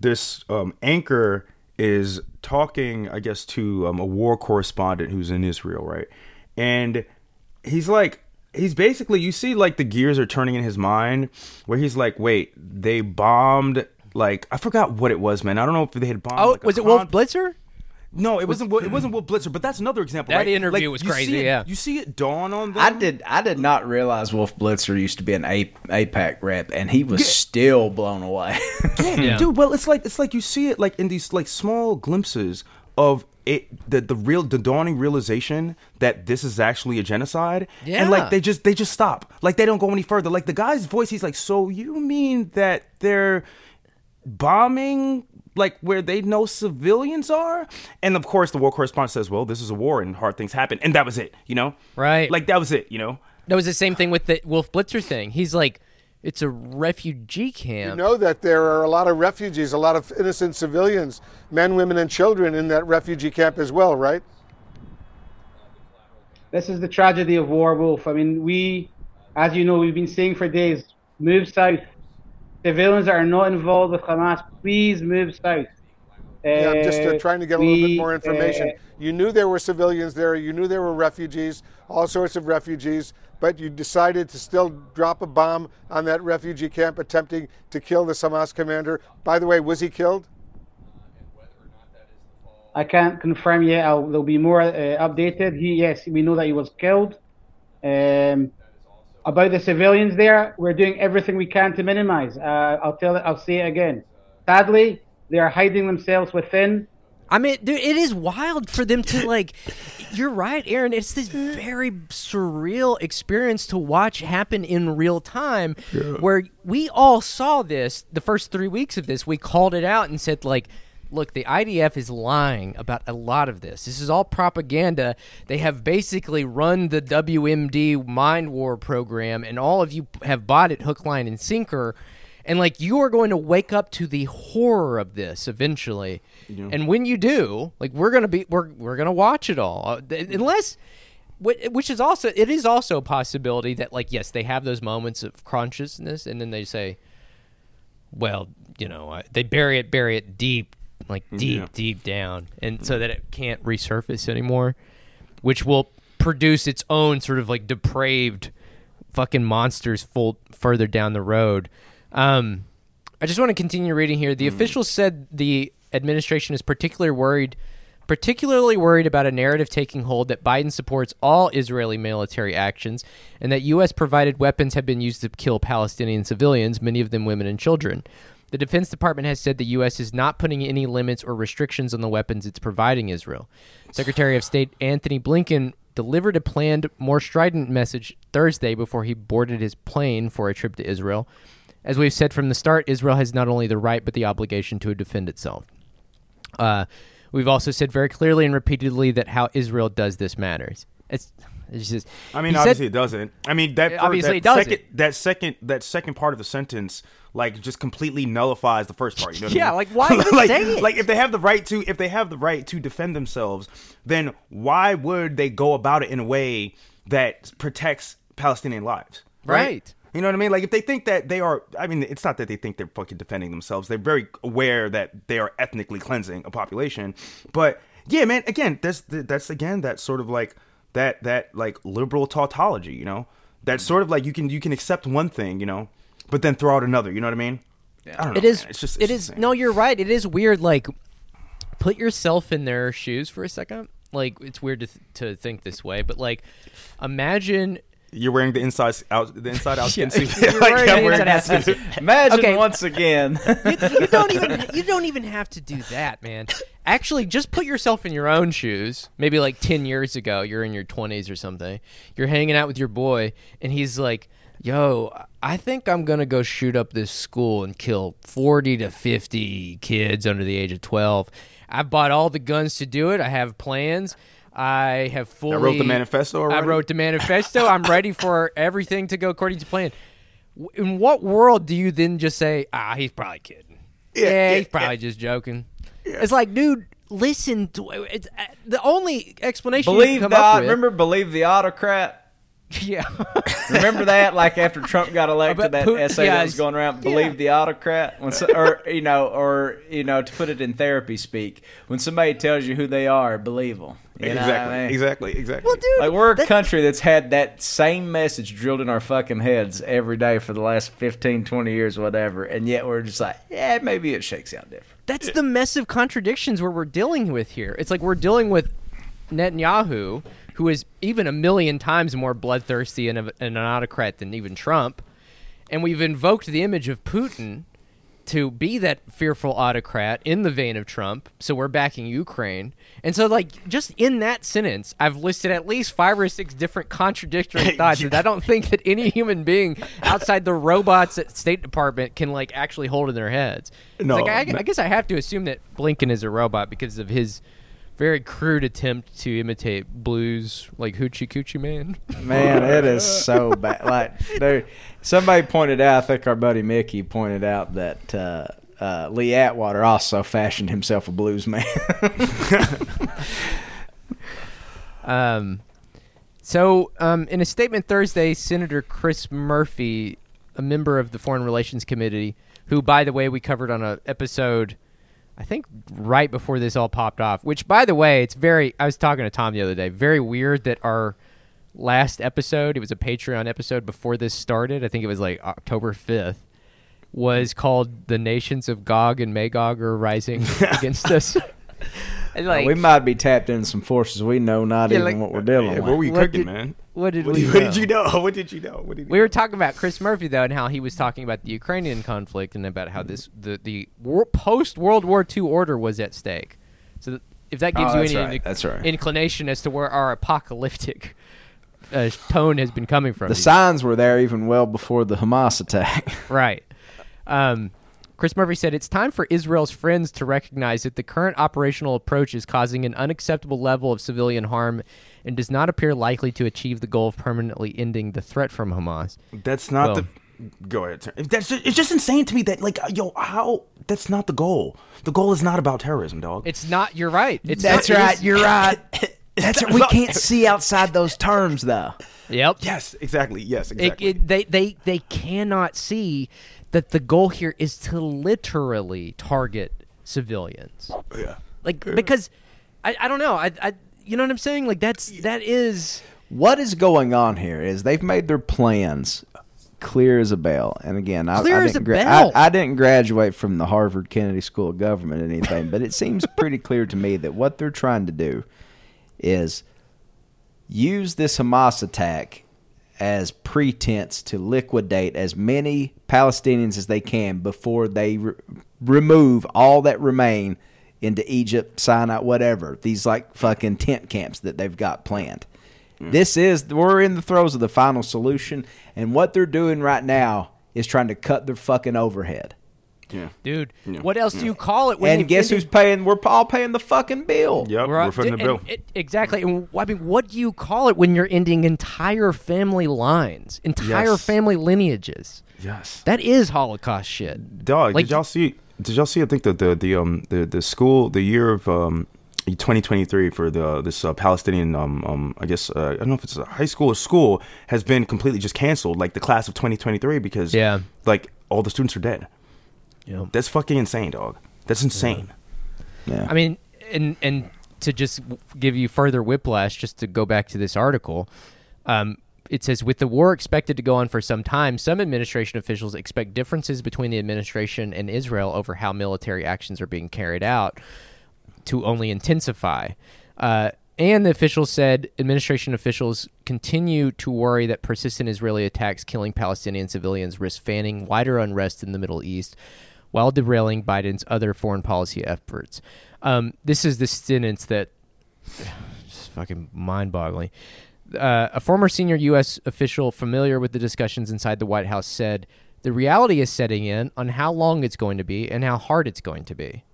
this um anchor is talking, I guess, to um, a war correspondent who's in Israel, right? And he's like, he's basically, you see, like the gears are turning in his mind, where he's like, wait, they bombed. Like I forgot what it was, man. I don't know if they had bombed. oh like, was it Wolf Blitzer No, it wasn't. Wo- It wasn't Wolf Blitzer, but that's another example. That right? interview Like, was crazy, it- yeah. you see it dawn on them. I did. I did not realize Wolf Blitzer used to be an A- AIPAC rep, and he was still blown away. Yeah, dude. Well, it's like it's like you see it like in these like small glimpses of it, the the real the dawning realization that this is actually a genocide. yeah. and like they just they just stop. Like they don't go any further. Like the guy's voice, he's like, "So you mean that they're bombing?" Like where they know civilians are, and of course the war correspondent says, "Well, this is a war and hard things happen," and that was it, you know, Right. Like that was it, you know. That was the same thing with the Wolf Blitzer thing. He's like, it's a refugee camp. You know that there are a lot of refugees, a lot of innocent civilians, men, women, and children in that refugee camp as well, right? This is the tragedy of war, Wolf. I mean, we, as you know, we've been saying for days, move south. Civilians that are not involved with Hamas, please move south. Yeah, I'm just uh, Uh, trying to get a little bit more information. uh, you knew there were civilians there, you knew there were refugees, all sorts of refugees, but you decided to still drop a bomb on that refugee camp attempting to kill the Hamas commander. By the way, was he killed? I can't confirm yet. I'll, there'll be more uh, updated. He, yes, we know that he was killed. Um, about the civilians there, we're doing everything we can to minimize. Uh, I'll tell it. I'll say it again. Sadly, they are hiding themselves within. I mean, dude, it is wild for them to like. You're right, Aaron. It's this very surreal experience to watch happen in real time, where we all saw this the first three weeks of this. We called it out and said, like, look, the IDF is lying about a lot of this. This is all propaganda. They have basically run the WMD mind war program, and all of you have bought it hook, line, and sinker. And like you are going to wake up to the horror of this eventually. And when you do, like we're going to be we're we're going to watch it all. Uh, Unless which is also it is also a possibility that like yes, they have those moments of consciousness and then they say well, you know, they bury it, bury it deep, like mm, deep, Yeah. deep down, and so mm. that it can't resurface anymore, which will produce its own sort of like depraved fucking monsters full further down the road. Um, I just want to continue reading here. The mm. officials said the administration is particularly worried, particularly worried about a narrative taking hold that Biden supports all Israeli military actions and that U.S. provided weapons have been used to kill Palestinian civilians, many of them women and children. The Defense Department has said the U.S. is not putting any limits or restrictions on the weapons it's providing Israel. Secretary of State Antony Blinken delivered a planned, more strident message Thursday before he boarded his plane for a trip to Israel. As we've said from the start, Israel has not only the right but the obligation to defend itself. Uh, we've also said very clearly and repeatedly that how Israel does this matters. It's, it's just. I mean, obviously said, it doesn't. I mean, that Obviously that it doesn't. Second, that second, that second part of the sentence, like, just completely nullifies the first part. You know what Yeah, I mean? like, why like, say it? like if they have the right to, if they have the right to defend themselves, then why would they go about it in a way that protects Palestinian lives? Right. You know what I mean? Like if they think that they are, I mean, it's not that they think they're fucking defending themselves. They're very aware that they are ethnically cleansing a population. But yeah, man, again, that's that's again that sort of like that that like liberal tautology. You know, that's sort of like you can you can accept one thing, you know, but then throw out another. You know what I mean? I don't know. It is. man. It's just it it's is. No, you're right. It is weird. Like, put yourself in their shoes for a second. Like, it's weird to th- to think this way, but like, imagine. You're wearing the inside out the inside out skin suit. you're Like, wearing I'm the inside out that skin suit. Imagine Okay. once again. You, you don't even. You don't even have to do that, man. Actually, just put yourself in your own shoes. Maybe like ten years ago, you're in your twenties or something. You're hanging out with your boy, and he's like, "Yo, I think I'm gonna go shoot up this school and kill forty to fifty kids under the age of twelve. I've bought all the guns to do it. I have plans." I have fully. I wrote the manifesto I wrote the manifesto. I'm ready for everything to go according to plan. In what world do you then just say, "Ah, he's probably kidding"? Yeah, yeah, he's probably just joking. It's like, dude, listen. To, it's uh, the only explanation. you believe can the come up with. remember believe the autocrat. Yeah. Remember that, like after Trump got elected, that Putin- essay yeah, that was going around. yeah. Believe the autocrat, when so, or you know, or you know, to put it in therapy speak, when somebody tells you who they are, believe them. You know exactly, I mean? exactly, exactly. well, dude, Like we're a that- country that's had that same message drilled in our fucking heads every day for the last 15, 20 years, whatever, and yet we're just like, yeah, maybe it shakes out different. that's the mess of contradictions where we're dealing with here. It's like we're dealing with Netanyahu, who is even a million times more bloodthirsty and, a, and an autocrat than even Trump, and we've invoked the image of Putin to be that fearful autocrat in the vein of Trump. So we're backing Ukraine, and so like just in that sentence, I've listed at least five or six different contradictory thoughts that I don't think that any human being outside the robots at State Department can like actually hold in their heads. No, like, I, I guess I have to assume that Blinken is a robot because of his very crude attempt to imitate blues like Hoochie Coochie Man. Man, it is so bad. Like, there, somebody pointed out. I think our buddy Mickey pointed out that uh, uh, Lee Atwater also fashioned himself a blues man. Um, so, um, in a statement Thursday, Senator Chris Murphy, a member of the Foreign Relations Committee, who, by the way, we covered on a episode, I think right before this all popped off. Which, by the way, it's very. I was talking to Tom the other day. Very weird that our last episode, it was a Patreon episode before this started. I think it was like October fifth. Was called "The Nations of Gog and Magog are rising against us." And, like, we might be tapped into some forces we know not Yeah, even like- what we're dealing Yeah, with. what were you What cooking, did- man? what did What we did, what know? did you know? What did you know? What did you We were talking about Chris Murphy though, and how he was talking about the Ukrainian conflict and about how this the the war, post World War II order was at stake. So if that gives Oh, you any right, that's right. inclination as to where our apocalyptic uh, tone has been coming from, the signs were there even well before the Hamas attack. right? Um, Chris Murphy said it's time for Israel's friends to recognize that the current operational approach is causing an unacceptable level of civilian harm and does not appear likely to achieve the goal of permanently ending the threat from Hamas. That's not Well- the Go ahead. That's just, it's just insane to me that like yo how that's not the goal. The goal is not about terrorism, dog. It's not. You're right. It's That's not- right. You're right. That's not we can't see outside those terms though. Yep. yes, exactly. Yes, It, exactly. it, they they they cannot see that the goal here is to literally target civilians. yeah. Like because I, I don't know. I, I you know what I'm saying? Like that's that is What is going on here is they've made their plans clear as a bell. And again, I, Clear I as didn't a bell. I, I didn't graduate from the Harvard Kennedy School of Government or anything, but it seems pretty clear to me that what they're trying to do is use this Hamas attack as pretense to liquidate as many Palestinians as they can before they re- remove all that remain into Egypt, Sinai, whatever. These like fucking tent camps that they've got planned. Hmm. This is we're in the throes of the final solution, and what they're doing right now is trying to cut their fucking overhead. Yeah. dude. Yeah. What else do you call it when and you've guess who's paying? We're all paying the fucking bill. Yep. We're- We're footing the and bill. it- exactly. And I mean, what do you call it when you're ending entire family lines, entire Yes. family lineages? yes. That is Holocaust shit. Dog, Like- did y'all see? Did y'all see? I think the the the um the the school the year of um 2023 for the this uh, Palestinian um um I guess uh, I don't know if it's a high school or school has been completely just canceled like the class of 2023 because Yeah. like all the students are dead. Yeah. That's fucking insane, dog. That's insane. Yeah. I mean, and and to just give you further whiplash, just to go back to this article, um, it says with the war expected to go on for some time, some administration officials expect differences between the administration and Israel over how military actions are being carried out to only intensify. Uh, and the officials said administration officials continue to worry that persistent Israeli attacks killing Palestinian civilians risk fanning wider unrest in the Middle East while derailing Biden's other foreign policy efforts. Um, this is the sentence that just fucking mind boggling. Uh, a former senior U.S. official familiar with the discussions inside the White House said the reality is setting in on how long it's going to be and how hard it's going to be.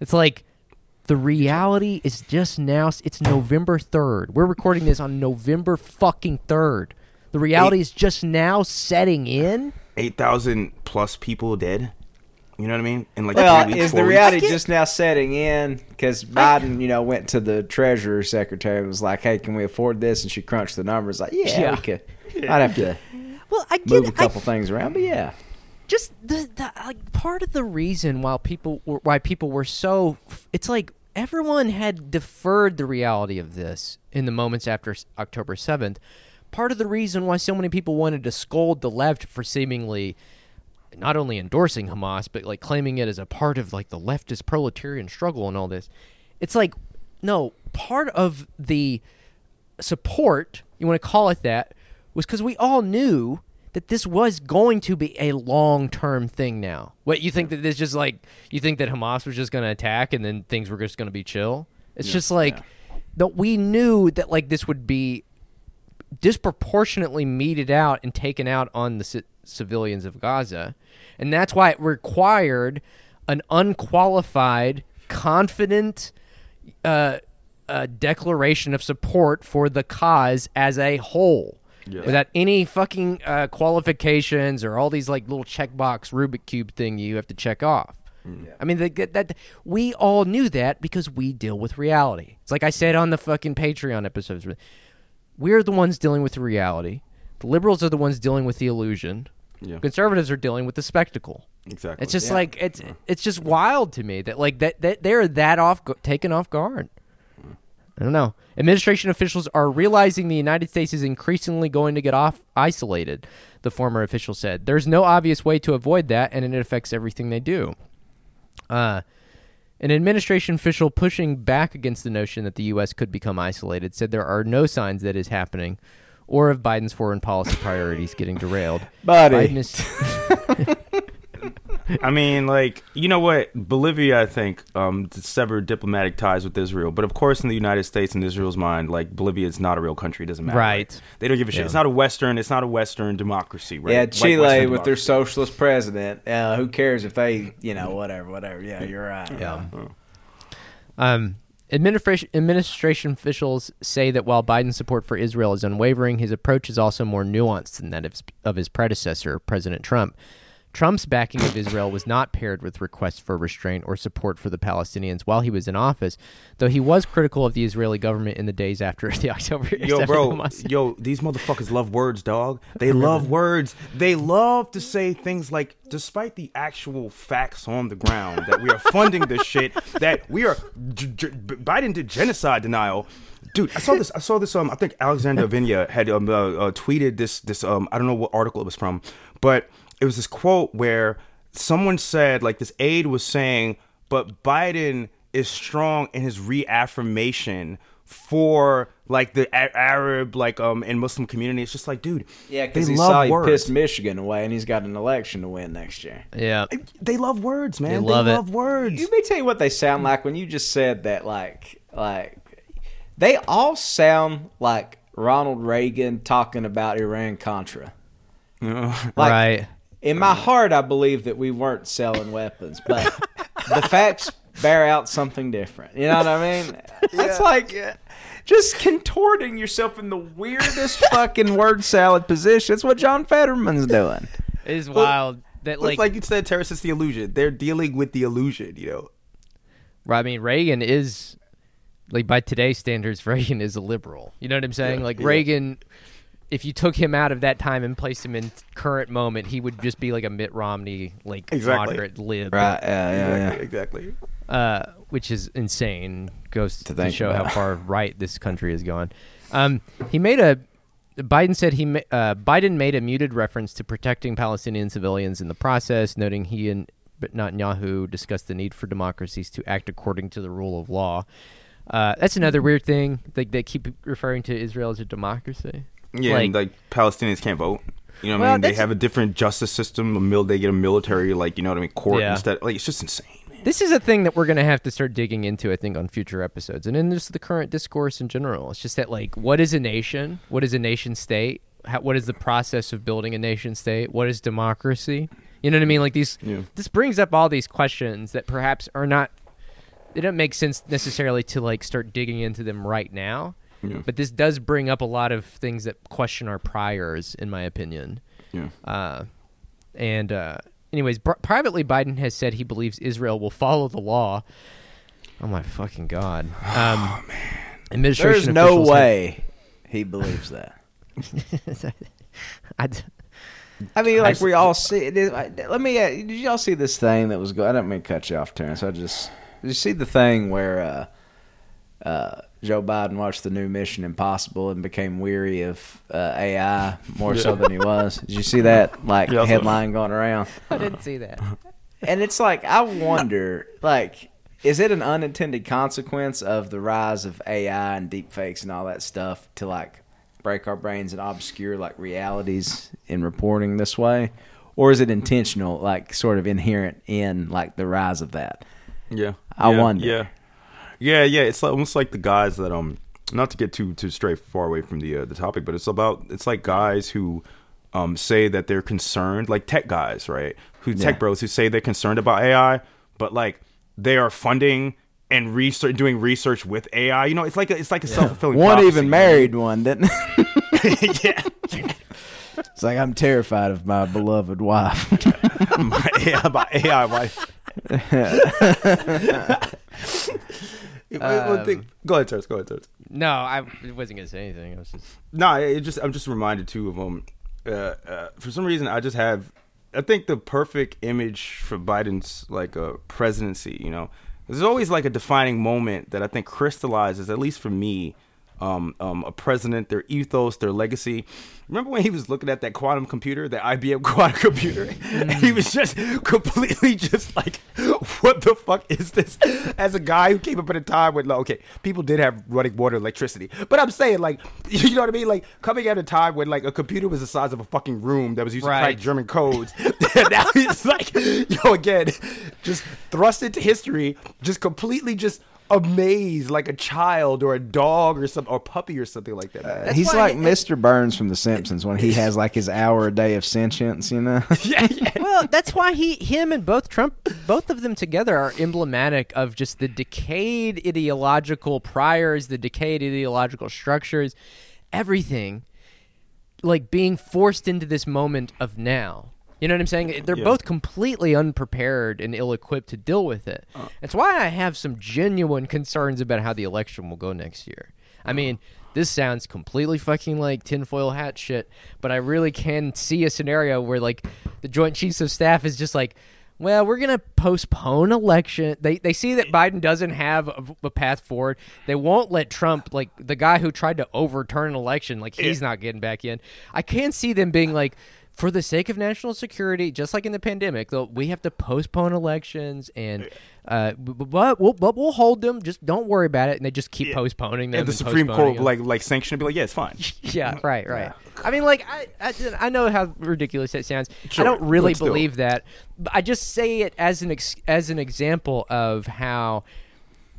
It's like the reality is just now. It's November 3rd. We're recording this on November fucking 3rd. The reality is just now setting in. Eight thousand plus people dead. You know what I mean? In like Well, weeks, is the reality I get- just now setting in? Because Biden, you know, went to the Treasury Secretary and was like, "Hey, can we afford this?" And she crunched the numbers. Like, yeah, Yeah. we could. I'd have to Well, I get move a couple things around, but yeah, just the, the like part of the reason why people were, why people were so it's like everyone had deferred the reality of this in the moments after October 7th. Part of the reason why so many people wanted to scold the left for seemingly not only endorsing Hamas but like claiming it as a part of like the leftist proletarian struggle and all this. It's like no, part of the support, you want to call it that, was because we all knew that this was going to be a long term thing now. What, you think that this just like, you think that Hamas was just going to attack and then things were just going to be chill? It's just like, that we knew that like this would be disproportionately meted out and taken out on the ci- civilians of Gaza. And that's why it required an unqualified, confident uh, uh, declaration of support for the cause as a whole. Without any fucking uh, qualifications or all these like little checkbox Rubik cube thing you have to check off. I mean, that, that we all knew that because we deal with reality. It's like I said on the fucking Patreon episodes. We're the ones dealing with the reality. The liberals are the ones dealing with the illusion. Yeah. Conservatives are dealing with the spectacle. Exactly. It's just Yeah. like it's it's just wild to me that like that, that they're that off taken off guard. I don't know. Administration officials are realizing the United States is increasingly going to get off isolated. The former official said, "There's no obvious way to avoid that, and it affects everything they do." Uh, an administration official pushing back against the notion that the U.S. could become isolated said there are no signs that is happening, or of Biden's foreign policy priorities getting derailed. Buddy. Biden is- I mean, like you know what? Bolivia, I think, um, severed diplomatic ties with Israel. But of course, in the United States and Israel's mind, like Bolivia is not a real country. It doesn't matter. Right. They don't give a shit. Yeah. It's not a Western. It's not a Western democracy. Right? yeah, Chile Western with their socialist president. Uh, who cares if they, you know, whatever, whatever. Yeah, you're right. Yeah. Um, Administration, administration officials say that while Biden's support for Israel is unwavering, his approach is also more nuanced than that of, of his predecessor, President Trump. Trump's backing of Israel was not paired with requests for restraint or support for the Palestinians while he was in office, though he was critical of the Israeli government in the days after the October. Yo, bro, yo, these motherfuckers love words, dog. They love words. They love to say things like, despite the actual facts on the ground that we are funding this shit, that we are g- g- Biden did genocide denial. Dude, I saw this. I saw this. Um, I think Alexander Vinya had um, uh, uh, tweeted this. This um, I don't know what article it was from, but it was this quote where someone said like this aide was saying, but Biden is strong in his reaffirmation for like the A- Arab like um and Muslim community. It's just like, dude, Yeah, they because he love saw he words. pissed Michigan away, and he's got an election to win next year. yeah. They love words, man. They, love it. love words. You may tell you what they sound like when you just said that. Like, like they all sound like Ronald Reagan talking about Iran Contra. Like, right. In my heart, I believe that we weren't selling weapons, but the facts bear out something different. You know what I mean? It's like uh, just contorting yourself in the weirdest fucking word salad position. It's what John Fetterman's doing. It is wild that Like, like, like you said, terrorist is the illusion. They're dealing with the illusion, you know. I mean Reagan is like by today's standards Reagan is a liberal. You know what I'm saying? Yeah, like yeah. Reagan if you took him out of that time and placed him in current moment, he would just be like a Mitt Romney like Exactly. moderate lib. Right? Yeah, yeah, Exactly. exactly. uh, which is insane. Goes to, think show how far right this country has gone. Um, he made a. Biden said he uh, Biden made a muted reference to protecting Palestinian civilians in the process, noting he and but not Netanyahu discussed the need for democracies to act according to the rule of law. Uh, that's another weird thing. Like they keep referring to Israel as a democracy. Yeah, and like Palestinians can't vote. You know what Well, I mean? They have a different justice system. A mil- they get a military, like you know what I mean, court Yeah. instead. Like it's just insane. Man. This is a thing that we're going to have to start digging into, I think, on future episodes, and in just the current discourse in general. It's just that, like, what is a nation? What is a nation state? How, what is the process of building a nation state? What is democracy? You know what I mean? Like these. Yeah. This brings up all these questions that perhaps are not. They don't make sense necessarily to like start digging into them right now. Yeah. But this does bring up a lot of things that question our priors, in my opinion. Yeah. Uh, and uh, anyways, br- privately, Biden has said he believes Israel will follow the law. Oh my fucking god! Um, Administration There's no officials have- way he believes that. I d- I mean, like we all see. It is, I- let me. Uh, did y'all see this thing that was going? I didn't mean to cut you off, Terrence. I just did you see the thing where uh, uh, Joe Biden watched the new Mission Impossible and became weary of uh, AI more so than he was. Did you see that like Yeah, headline going around? I didn't see that. And it's like I wonder, like, is it an unintended consequence of the rise of AI and deepfakes and all that stuff to like break our brains and obscure like realities in reporting this way, or is it intentional, like sort of inherent in like the rise of that? Yeah, I yeah, wonder. Yeah, yeah, yeah. It's like, almost like the guys that um, not to get too too straight far away from the uh, the topic, but it's about it's like guys who um say that they're concerned, like tech guys, right? Who tech bros who say they're concerned about AI, but like they are funding and research doing research with AI. You know, it's like a, it's like a self fulfilling. One even married one, didn't? yeah, it's like I'm terrified of my beloved wife. my AI, my AI wife. One thing- go ahead, Terrence. Go ahead, Terrence. No, I wasn't gonna say anything. I was just No, it just I'm just reminded too of um uh, uh for some reason I just have I think the perfect image for Biden's like uh, presidency, you know. There's always like a defining moment that I think crystallizes at least for me um, um, a president, their ethos, their legacy. Remember when he was looking at that quantum computer, that IBM quantum computer? And he was just completely just like, what the fuck is this? As a guy who came up at a time when, like, okay, people did have running water, electricity. But I'm saying, like, you know what I mean? Like, coming at a time when, like, a computer was the size of a fucking room that was used to Right. crack German codes. now he's like, yo, again, just thrust into history, just completely just amazed like a child or a dog or some or puppy or something like that. man. Uh, he's like I- Mr. Burns from The Simpsons when he has like his hour a day of sentience, you know? well, that's why he, him, and both Trump, both of them together are emblematic of just the decayed ideological priors, the decayed ideological structures, everything, like being forced into this moment of now. You know what I'm saying? They're Yeah. both completely unprepared and ill-equipped to deal with it. Uh. That's why I have some genuine concerns about how the election will go next year. I uh. mean, this sounds completely fucking like tinfoil hat shit, but I really can see a scenario where like the Joint Chiefs of Staff is just like, well, we're gonna postpone election. They they see that Biden doesn't have a, a path forward. They won't let Trump, like the guy who tried to overturn an election, like he's not getting back in. I can see them being like. For the sake of national security, just like in the pandemic, though, we have to postpone elections, and uh, b- b- but we'll, but we'll hold them. Just don't worry about it, and they just keep postponing them. And the and Supreme Court them. like like sanction and be like, yeah, it's fine. Yeah, right, right. I mean, like, I, I, I know how ridiculous that sounds. Sure, I don't really but still. believe that. But I just say it as an ex- as an example of how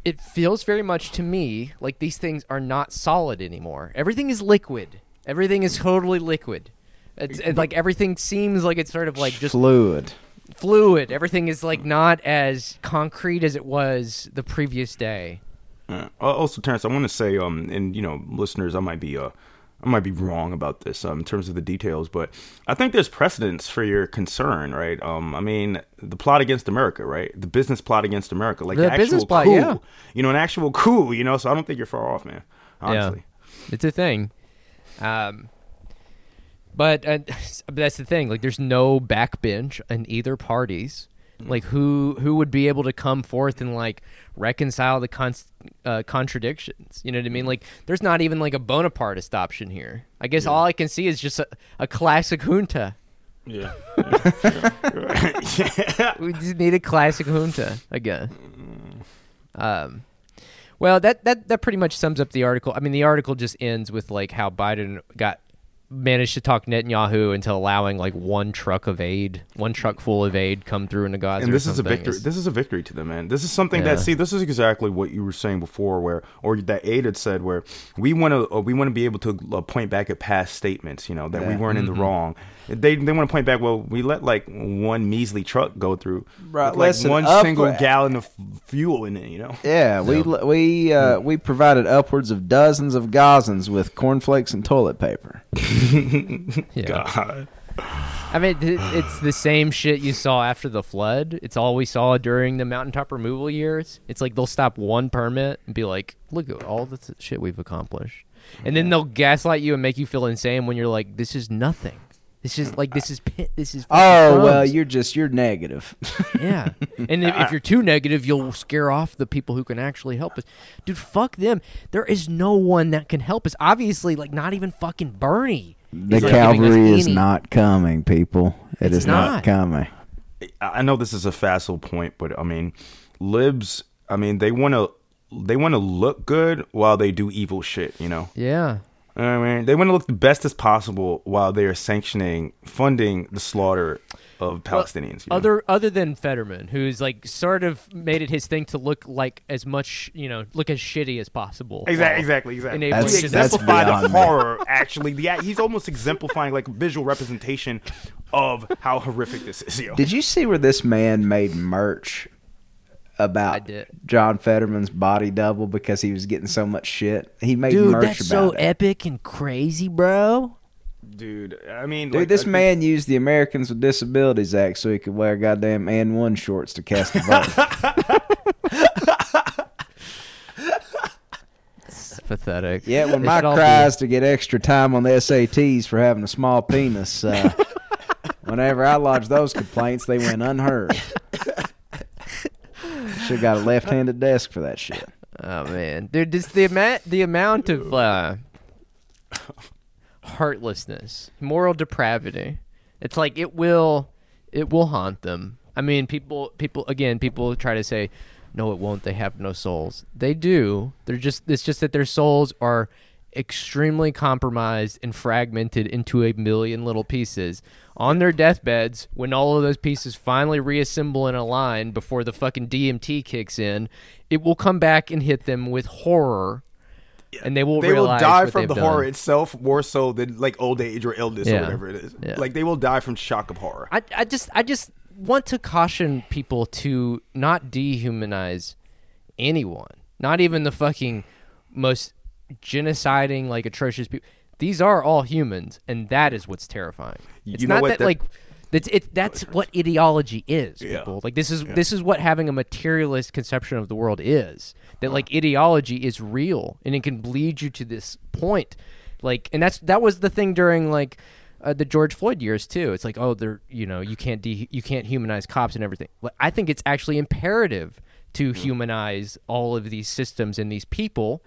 it feels very much to me like these things are not solid anymore. Everything is liquid. Everything is totally liquid. It's, it's like everything seems like it's sort of like just Fluid. fluid. Everything is like not as concrete as it was the previous day. Uh, also, Terrence, I want to say, um, and you know, listeners, I might be, uh, I might be wrong about this um, in terms of the details, but I think there's precedence for your concern, right? Um, I mean, the plot against America, right? The business plot against America, like The the, actual business plot, coup, yeah. you know, an actual coup, you know. So I don't think you're far off, man. Honestly, It's a thing. Um, but uh, that's the thing. Like, there's no backbench in either parties. Like, who who would be able to come forth and like reconcile the con- uh, contradictions? You know what I mean? Like, there's not even like a Bonapartist option here. I guess all I can see is just a, a classic junta. yeah. We just need a classic junta again. Um, well, that, that that pretty much sums up the article. I mean, the article just ends with like how Biden got managed to talk Netanyahu into allowing like one truck of aid, one truck full of aid come through into Gaza. and this is a victory. This is a victory to them, man. This is something Yeah. that see. This is exactly what you were saying before, where or that Aid had said, where we want to uh, we want to be able to uh, point back at past statements, you know, that we weren't in the wrong. They they want to point back. Well, we let like one measly truck go through, Right, with, like listen, one up- single gallon of fuel in it, you know. Yeah, we we uh, we provided upwards of dozens of Gazans with cornflakes and toilet paper. yeah. God. I mean, it's the same shit you saw after the flood. It's all we saw during the mountaintop removal years. It's like they'll stop one permit and be like, "Look at all the shit we've accomplished," and then they'll gaslight you and make you feel insane when you're like, "This is nothing. This is like this is pi- this is." fucking Oh well, crumbs." you're just you're negative. yeah. And if, if you're too negative, you'll scare off the people who can actually help us. Dude, fuck them. There is no one that can help us. Obviously, like not even fucking Bernie. the is, like, cavalry is any- not coming, people. It It's is not. not. coming. I I know this is a facile point, but I mean, libs. I mean, they want to they want to look good while they do evil shit, you know. Yeah. I mean, they want to look the best as possible while they are sanctioning, funding the slaughter of Palestinians. you know? Other other than Fetterman, who's like sort of made it his thing to look like as much, you know, look as shitty as possible. Exactly, exactly, exactly. enabling That's- he just- that's exemplified the beyond me. horror. Actually, the he's almost exemplifying like visual representation of how horrific this is. Yo. Did you see where this man made merch I about. John Fetterman's body double because he was getting so much shit? He made Dude, merch that's about so it. epic and crazy, bro. dude? I mean, Dude, like, this I think- man used the Americans with Disabilities Act so he could wear goddamn AND1 shorts to cast a vote. It's pathetic. yeah, when They Mike should be- cries to get extra time on the SATs for having a small penis, uh, whenever I lodged those complaints, they went unheard. Should got a left-handed desk for that shit. Oh man, dude, just the amount the amount of uh, heartlessness, moral depravity. It's like it will it will haunt them. I mean, people people again, people try to say, no, it won't. They have no souls. They do. They're just it's just that their souls are extremely compromised and fragmented into a million little pieces on their deathbeds when all of those pieces finally reassemble in a line before the fucking DMT kicks in it will come back and hit them with horror and they will they will die from the done. horror itself more so than like old age or illness Yeah. or whatever it is. Yeah. Like they will die from shock of horror. I, I just I just want to caution people to not dehumanize anyone. Not even the fucking most genociding like atrocious people. These are all humans, and that is what's terrifying. It's You know not that, that- like that's it. That's what ideology is, Yeah. people. Like this is this is what having a materialist conception of the world is. That like ideology is real, and it can lead you to this point. Like, and that's that was the thing during like uh, the George Floyd years too. It's like, oh, they're you know you can't de- you can't humanize cops and everything. Like, I think it's actually imperative to humanize all of these systems and these people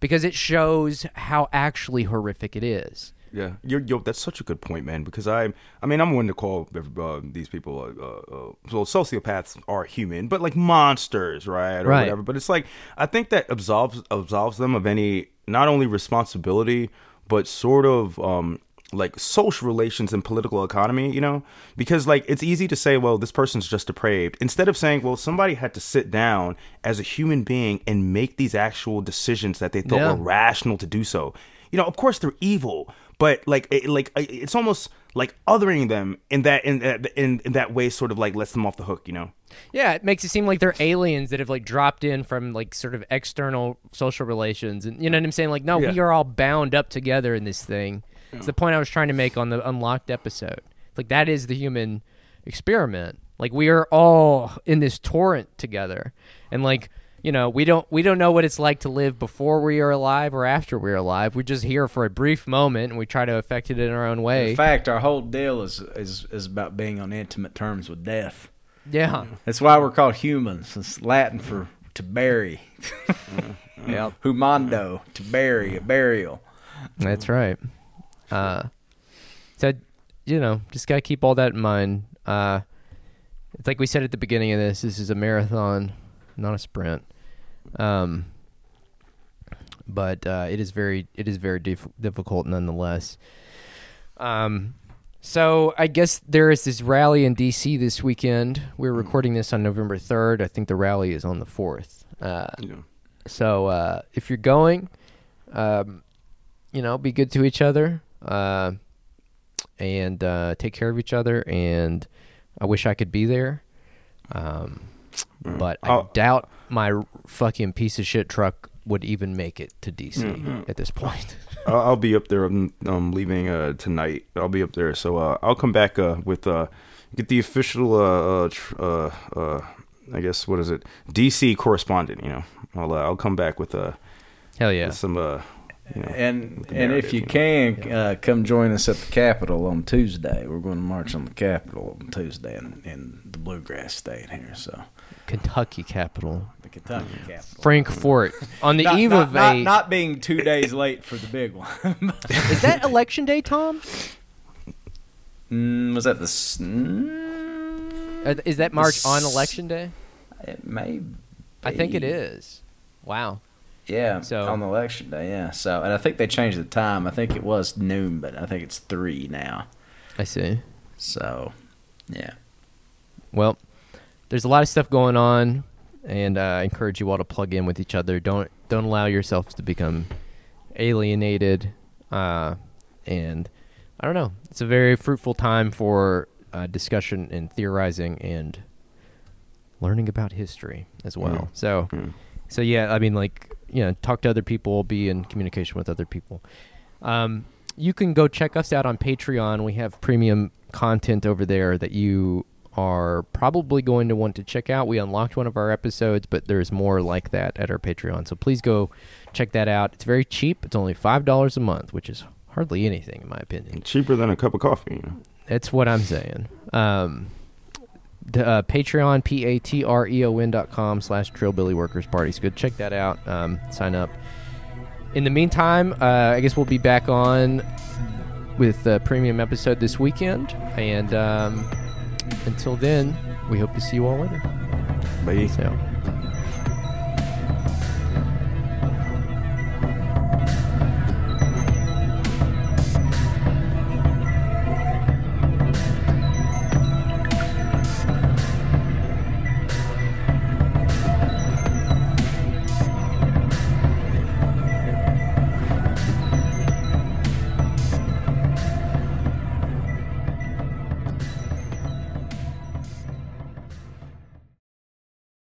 because it shows how actually horrific it is. Yeah, you're, yo, that's such a good point, man. Because I, I mean, I'm one to call uh, these people, uh, uh, uh, well, sociopaths are human, but like monsters, right, or Right. whatever. But it's like I think that absolves absolves them of any not only responsibility but sort of um like social relations and political economy, you know? Because like it's easy to say, well, this person's just depraved, instead of saying, well, somebody had to sit down as a human being and make these actual decisions that they thought Yeah. were rational to do so. You know, of course they're evil, but like it, like uh, it's almost like othering them in that in that in, in that way sort of like lets them off the hook, you know. Yeah, it makes it seem like they're aliens that have like dropped in from like sort of external social relations, and you know what I'm saying? Like, no, Yeah. we are all bound up together in this thing. It's the point I was trying to make on the unlocked episode. Like that is the human experiment. Like we are all in this torrent together, and like you know we don't we don't know what it's like to live before we are alive or after we're alive. We're just here for a brief moment, and we try to affect it in our own way. In fact, our whole deal is, is is about being on intimate terms with death. yeah, That's why we're called humans. It's Latin for to bury. yeah, Humando, to bury, a burial. That's right. Uh, so you know, just gotta keep all that in mind. Uh, it's like we said at the beginning of this. This is a marathon, not a sprint. Um, but uh, it is very, it is very dif- difficult nonetheless. Um, so I guess there is this rally in D.C. this weekend. We're recording this on November third. I think the rally is on the fourth. Uh, know. so uh, if you're going, um, you know, be good to each other uh, and uh, take care of each other. And I wish I could be there, um, but I Oh. doubt my fucking piece of shit truck would even make it to DC at this point. I'll, I'll be up there. I'm um, leaving uh, tonight. I'll be up there, so uh, I'll come back uh, with uh, get the official. Uh, uh, tr- uh, uh, I guess what is it? DC correspondent. You know, I'll uh, I'll come back with uh, Hell yeah! some. Uh, you know, And and if you you know. can, uh, come join us at the Capitol on Tuesday. We're going to march on the Capitol on Tuesday in, in the Bluegrass State here. So Kentucky capital, the Kentucky Capitol. Frankfort, on the Not, eve not, of not, a. not being two days late for the big one. is that election day, Tom? mm, was that the? s- Mm, Uh, Is that March on election day? it may. I think it is. Wow. Yeah, So- on election day, yeah. So, and I think they changed the time. I think it was noon, but I think it's three now. I see. So, yeah. Well, there's a lot of stuff going on, and uh, I encourage you all to plug in with each other. Don't don't allow yourselves to become alienated. Uh, and I don't know. It's a very fruitful time for uh, discussion and theorizing and learning about history as well. So, so yeah, I mean, like you know, talk to other people, be in communication with other people. Um, you can go check us out on Patreon. We have premium content over there that you are probably going to want to check out. We unlocked one of our episodes, but there's more like that at our Patreon. So please go check that out. It's very cheap. It's only five dollars a month, which is hardly anything in my opinion. cheaper than a cup of coffee. You know. That's what I'm saying. Um, uh, Patreon, P A T R E O N dot com slash Trillbilly Workers Parties. Good, check that out. Um, sign up. In the meantime, uh, I guess we'll be back on with the premium episode this weekend. And um, until then, we hope to see you all later. Bye. So.